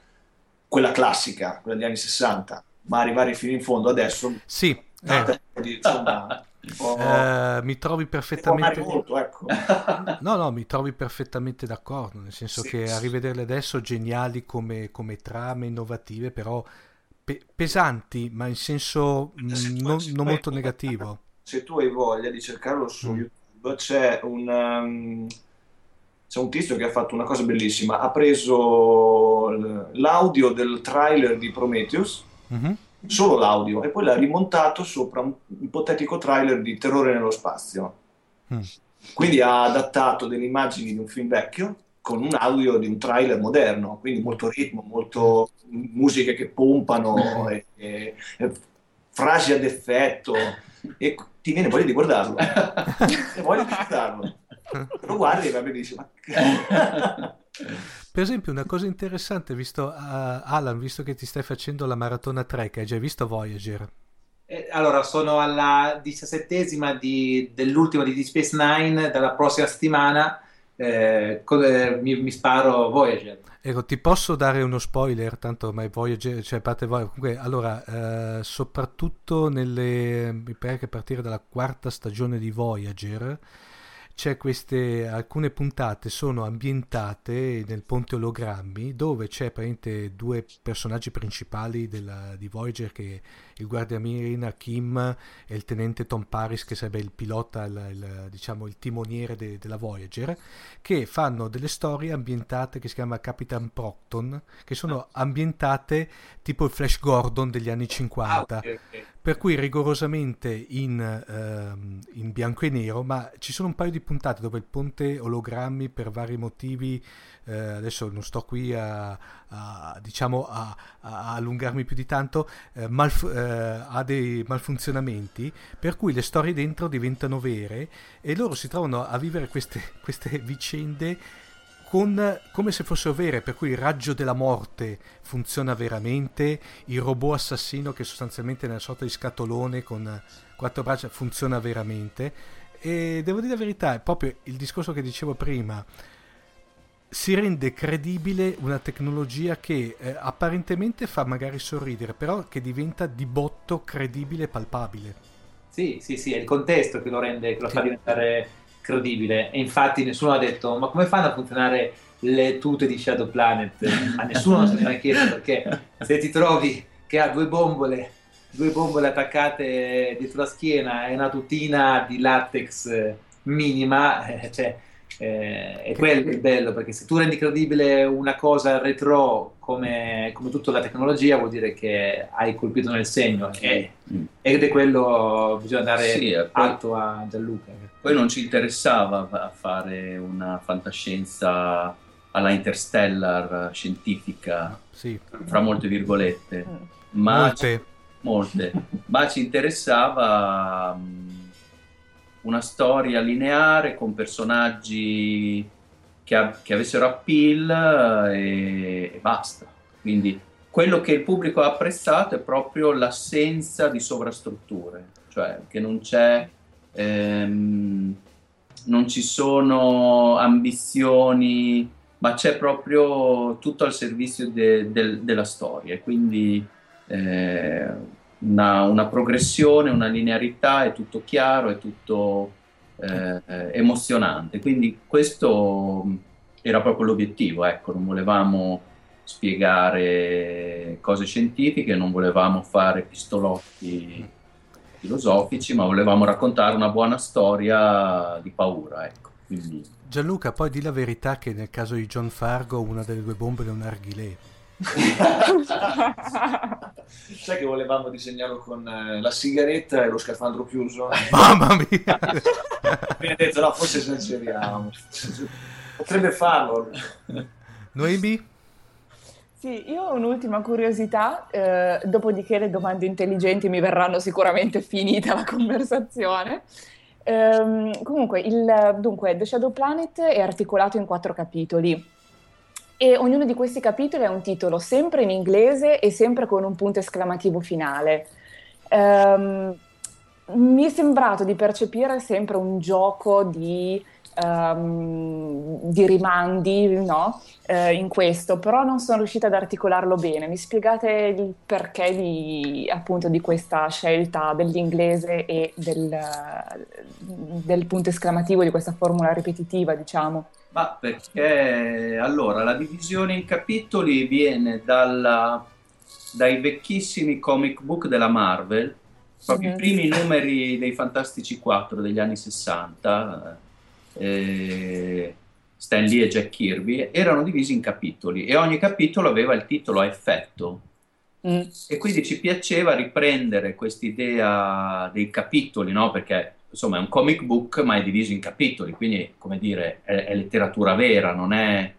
quella classica, quella degli anni 60, ma arrivare fino in fondo adesso... Sì. Eh. Insomma, Uh, mi trovi perfettamente molto, ecco. no no mi trovi perfettamente d'accordo nel senso sì, che sì. a rivederle adesso geniali come, come trame innovative però pe- pesanti, ma in senso mh, mm, non, non molto negativo. Se tu hai voglia di cercarlo su mm. YouTube, c'è un, um, c'è un tizio che ha fatto una cosa bellissima. Ha preso l'audio del trailer di Prometheus, mm-hmm. Solo l'audio, e poi l'ha rimontato sopra un ipotetico trailer di Terrore nello spazio. Mm. Quindi ha adattato delle immagini di un film vecchio con un audio di un trailer moderno, quindi molto ritmo, molto musiche che pompano, e, e, e frasi ad effetto, e ti viene voglia di guardarlo. e voglia di guardarlo. Lo guardi e va benissimo. Per esempio, una cosa interessante, visto, uh, Alan, visto che ti stai facendo la maratona Trek, hai già visto Voyager? Eh, allora, sono alla diciassettesima di, dell'ultimo di Deep Space Nine, dalla prossima settimana eh, mi, mi, sparo Voyager. Ecco, ti posso dare uno spoiler, tanto ormai Voyager, cioè parte Voyager, comunque, allora, eh, soprattutto nelle, mi pare che a partire dalla quarta stagione di Voyager, c'è queste alcune puntate sono ambientate nel ponte ologrammi dove c'è praticamente due personaggi principali della, di Voyager che il guardiamarina Kim e il tenente Tom Paris che sarebbe il pilota il, il, diciamo il timoniere de, della Voyager che fanno delle storie ambientate che si chiama Capitan Procton che sono ambientate tipo il Flash Gordon degli anni 50 ah, okay, okay per cui rigorosamente in, ehm, in, bianco e nero, ma ci sono un paio di puntate dove il ponte ologrammi per vari motivi, eh, adesso non sto qui a, a diciamo a, a, allungarmi più di tanto, eh, malf- eh, ha dei malfunzionamenti, per cui le storie dentro diventano vere e loro si trovano a vivere queste, queste vicende con, come se fossero vere, per cui il raggio della morte funziona veramente, il robot assassino che sostanzialmente è una sorta di scatolone con quattro braccia funziona veramente. E devo dire la verità, è proprio il discorso che dicevo prima, si rende credibile una tecnologia che eh, apparentemente fa magari sorridere, però che diventa di botto credibile e palpabile. Sì, sì, sì, è il contesto che lo rende, che lo sì. fa diventare credibile e infatti nessuno ha detto ma come fanno a funzionare le tute di Shadow Planet? A nessuno se ne era chiesto perché se ti trovi che ha due bombole due bombole attaccate dietro la schiena e una tutina di latex minima, eh, cioè, eh, è quello il bello, perché se tu rendi credibile una cosa retro come, come tutta la tecnologia, vuol dire che hai colpito nel segno. E, mm. ed è quello, bisogna dare sì, atto a Gianluca. Poi non ci interessava fare una fantascienza alla interstellar scientifica, sì. fra molte virgolette, mm. ma, molte. molte. ma ci interessava mm, una storia lineare con personaggi che, a, che avessero appeal e, e, basta. Quindi quello che il pubblico ha apprezzato è proprio l'assenza di sovrastrutture, cioè che non c'è... Ehm, non ci sono ambizioni, ma c'è proprio tutto al servizio de, de, della storia. Quindi eh, una, una, progressione, una linearità, è tutto chiaro, è tutto eh, emozionante. Quindi questo era proprio l'obiettivo, ecco, non volevamo spiegare cose scientifiche, non volevamo fare pistolotti filosofici, ma volevamo raccontare una buona storia di paura, ecco. Quindi... Gianluca, poi di la verità che nel caso di John Fargo una delle due bombe è un arghilè. Sai che volevamo disegnarlo con eh, la sigaretta e lo scafandro chiuso? Mamma mia! Mi ha detto no, forse esageriamo. Potrebbe farlo. Noemi? Sì, io ho un'ultima curiosità, eh, dopodiché le domande intelligenti mi verranno sicuramente finita la conversazione. Ehm, comunque, il, dunque, The Shadow Planet è articolato in quattro capitoli e ognuno di questi capitoli ha un titolo sempre in inglese e sempre con un punto esclamativo finale. Um, mi è sembrato di percepire sempre un gioco di, um, di rimandi no? uh, in questo, però non sono riuscita ad articolarlo bene. Mi spiegate il perché di, appunto, di questa scelta dell'inglese e del, del punto esclamativo, di questa formula ripetitiva, diciamo? Ma perché allora la divisione in capitoli viene dalla, dai vecchissimi comic book della Marvel, proprio mm-hmm. i primi numeri dei Fantastici 4 degli anni 60, eh, Stan Lee e Jack Kirby, erano divisi in capitoli e ogni capitolo aveva il titolo a effetto. Mm. E quindi ci piaceva riprendere quest'idea dei capitoli, no? Perché insomma è un comic book ma è diviso in capitoli, quindi come dire è, è letteratura vera, non è,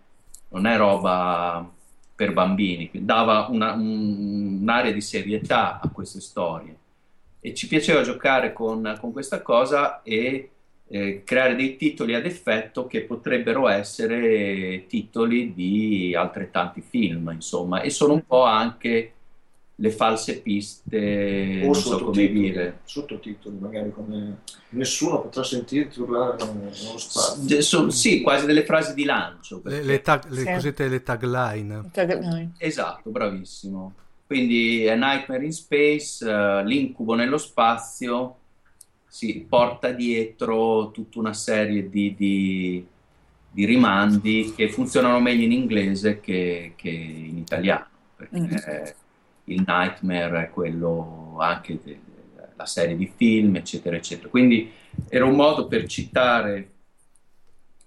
non è, roba per bambini, dava una, un, un'area di serietà a queste storie e ci piaceva giocare con, con questa cosa e eh, creare dei titoli ad effetto che potrebbero essere titoli di altrettanti film, insomma, e sono un po' anche le false piste, o non so come dire. Sottotitoli, magari come nessuno potrà sentirti urlare nello spazio. So, sì, quasi delle frasi di lancio. Perché... Le, le, tag, le sì. cosiddette le tagline. tagline. Esatto, bravissimo. Quindi A Nightmare in Space, uh, l'incubo nello spazio, si porta dietro tutta una serie di, di, di rimandi che funzionano meglio in inglese che, che in italiano. Perché, mm il Nightmare è quello anche della serie di film, eccetera, eccetera. Quindi era un modo per citare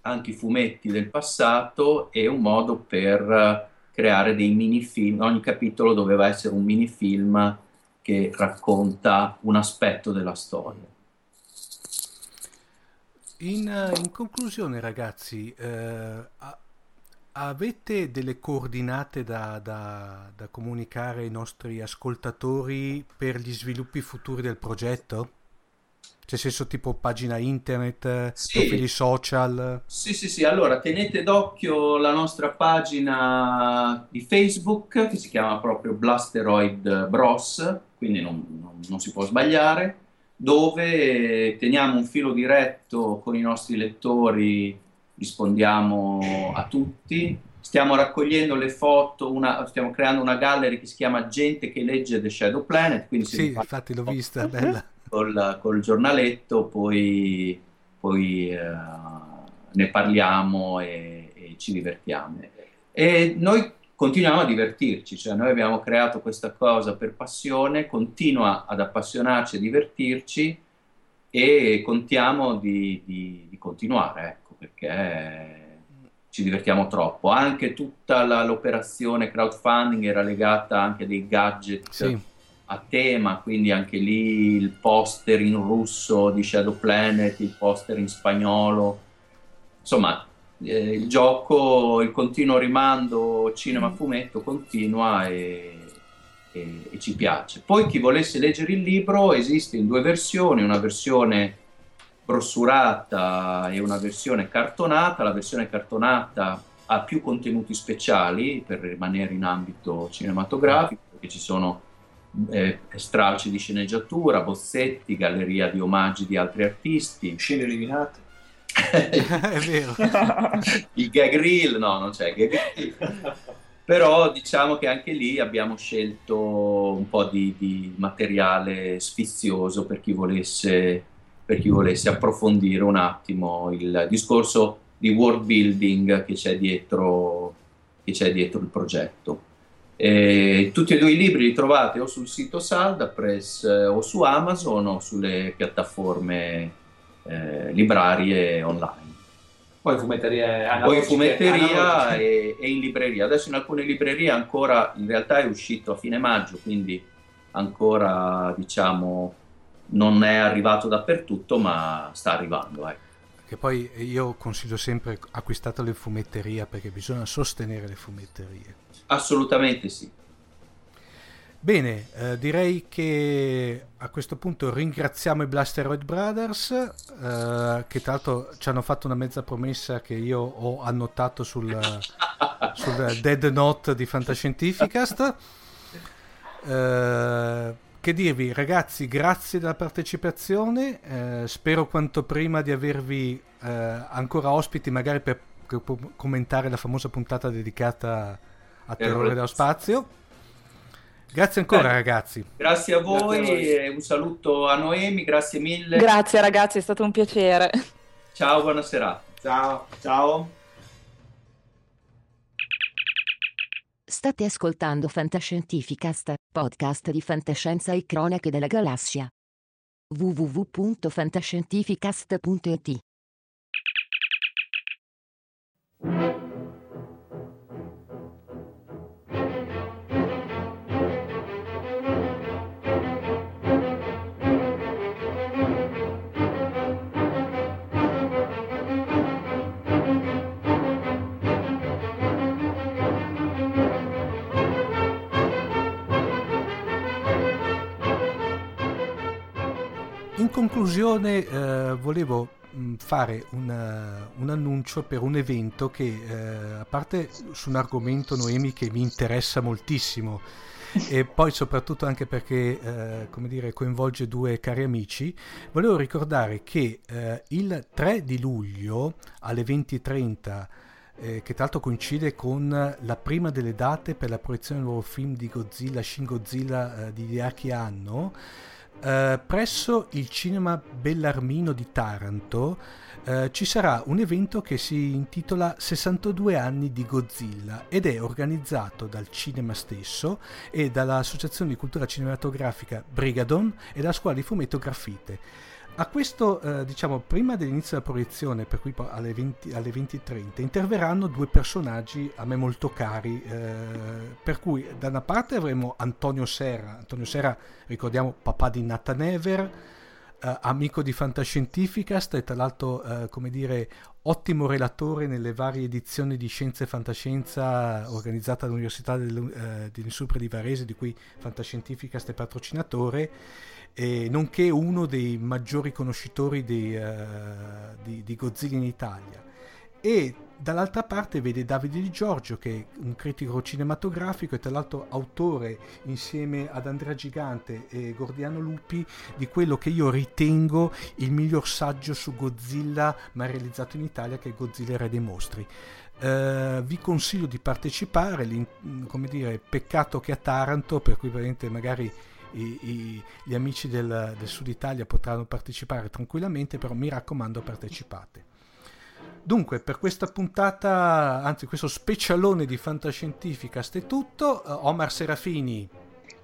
anche i fumetti del passato e un modo per creare dei mini film. Ogni capitolo doveva essere un mini film che racconta un aspetto della storia. In, in conclusione, ragazzi, eh, Avete delle coordinate da, da, da, comunicare ai nostri ascoltatori per gli sviluppi futuri del progetto? C'è senso tipo pagina internet, sì. profili social? Sì, sì, sì. Allora, tenete d'occhio la nostra pagina di Facebook che si chiama proprio Blasteroid Bros, quindi non, non, non si può sbagliare, dove teniamo un filo diretto con i nostri lettori rispondiamo a tutti. Stiamo raccogliendo le foto, una, stiamo creando una gallery che si chiama Gente che legge The Shadow Planet. Quindi sì, infatti l'ho vista, bella. Col, col giornaletto, poi poi eh, ne parliamo e, e, ci divertiamo. E noi continuiamo a divertirci, cioè noi abbiamo creato questa cosa per passione, continua ad appassionarci e divertirci e contiamo di, di, di continuare, ecco, perché ci divertiamo troppo. Anche tutta la, l'operazione crowdfunding era legata anche a dei gadget sì. a tema, quindi anche lì il poster in russo di Shadow Planet, il poster in spagnolo. Insomma, eh, il gioco, il continuo rimando cinema-fumetto continua e, e, e ci piace. Poi chi volesse leggere il libro esiste in due versioni, una versione brossurata e una versione cartonata. La versione cartonata ha più contenuti speciali per rimanere in ambito cinematografico, perché ci sono eh, stralci di sceneggiatura, bozzetti, galleria di omaggi di altri artisti. Scene eliminate. È vero. Il gag reel, no, non c'è gag reel. Però diciamo che anche lì abbiamo scelto un po' di, di materiale sfizioso per chi volesse per chi volesse approfondire un attimo il discorso di world building che c'è dietro, che c'è dietro il progetto. E tutti e due i libri li trovate o sul sito Salda Press eh, o su Amazon o sulle piattaforme eh, librarie online. Poi fumetteria, Poi in fumetteria e, e, in libreria. Adesso in alcune librerie ancora, in realtà è uscito a fine maggio, quindi ancora diciamo non è arrivato dappertutto, ma sta arrivando. Ecco. Che poi io consiglio sempre acquistato le fumetterie perché bisogna sostenere le fumetterie. Assolutamente sì. Bene, eh, direi che a questo punto ringraziamo i Blasteroid Brothers eh, che tra l'altro ci hanno fatto una mezza promessa che io ho annotato sul, sul Dead Note di Fantascientificast. Eh, che dirvi ragazzi, grazie della partecipazione, eh, spero quanto prima di avervi eh, ancora ospiti magari per, per, commentare la famosa puntata dedicata a Terrore dello Spazio. Grazie ancora Beh, ragazzi. Grazie a voi grazie a un saluto a Noemi, grazie mille. Grazie ragazzi, è stato un piacere. Ciao, buonasera. Ciao, ciao. State ascoltando Fantascientificast, podcast di fantascienza e cronache della galassia. www.fantascientificast.it in conclusione eh, volevo mh, fare un, un, annuncio per un evento che eh, a parte su un argomento Noemi che mi interessa moltissimo. E poi soprattutto anche perché eh, come dire, coinvolge due cari amici volevo ricordare che eh, il 3 di luglio alle 20.30 eh, che tra l'altro coincide con la prima delle date per la proiezione del nuovo film di Godzilla, Shin Godzilla eh, di Hideaki Anno Uh, presso il cinema Bellarmino di Taranto uh, ci sarà un evento che si intitola 62 anni di Godzilla ed è organizzato dal cinema stesso e dall'Associazione di Cultura Cinematografica Brigadon e dalla Scuola di Fumetto Graffite. A questo, eh, diciamo, prima dell'inizio della proiezione, per cui alle 20.30, alle 20 interverranno due personaggi a me molto cari, eh, per cui da una parte avremo Antonio Serra, Antonio Serra, ricordiamo, papà di Nata Never, eh, amico di Fantascientificast e tra l'altro, eh, come dire, ottimo relatore nelle varie edizioni di Scienza e Fantascienza organizzata all'Università del, eh, di Nesupre di Varese, di cui Fantascientificast è patrocinatore e nonché uno dei maggiori conoscitori di, uh, di, di, Godzilla in Italia. E dall'altra parte vede Davide Di Giorgio, che è un critico cinematografico e tra l'altro autore insieme ad Andrea Gigante e Gordiano Lupi di quello che io ritengo il miglior saggio su Godzilla mai realizzato in Italia, che è Godzilla Re dei Mostri. Uh, vi consiglio di partecipare, come dire, peccato che a Taranto, per cui magari i, i, gli amici del, del Sud Italia potranno partecipare tranquillamente, però mi raccomando partecipate. Dunque, per questa puntata, anzi questo specialone di Fantascientificast è tutto. Uh, Omar Serafini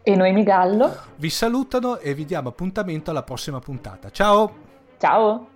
e Noemi Gallo vi salutano e vi diamo appuntamento alla prossima puntata. Ciao! Ciao!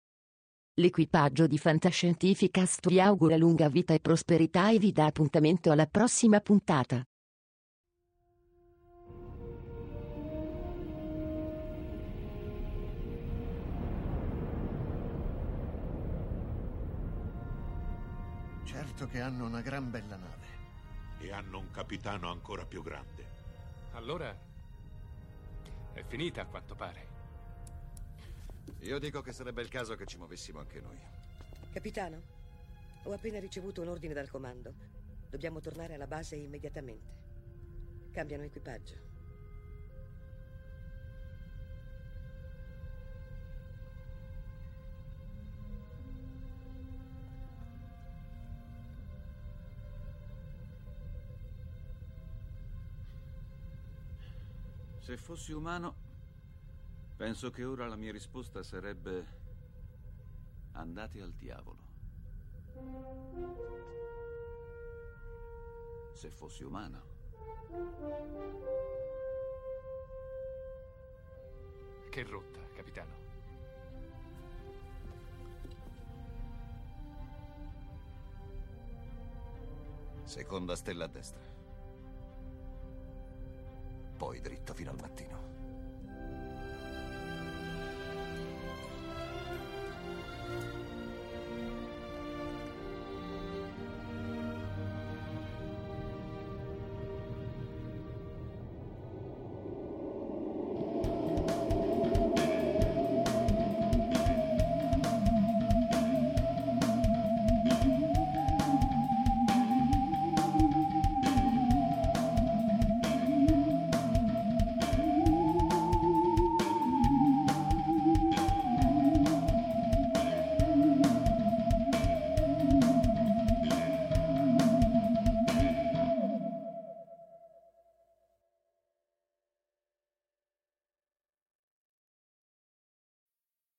L'equipaggio di Fantascientificast vi augura lunga vita e prosperità e vi dà appuntamento alla prossima puntata. Certo che hanno una gran bella nave. E hanno un capitano ancora più grande. Allora è finita a quanto pare. Io dico che sarebbe il caso che ci muovessimo anche noi. Capitano, ho appena ricevuto un ordine dal comando. Dobbiamo tornare alla base immediatamente. Cambiano equipaggio. Se fossi umano, penso che ora la mia risposta sarebbe andate al diavolo. Se fossi umano. Che rotta, capitano. Seconda stella a destra poi dritto fino al mattino.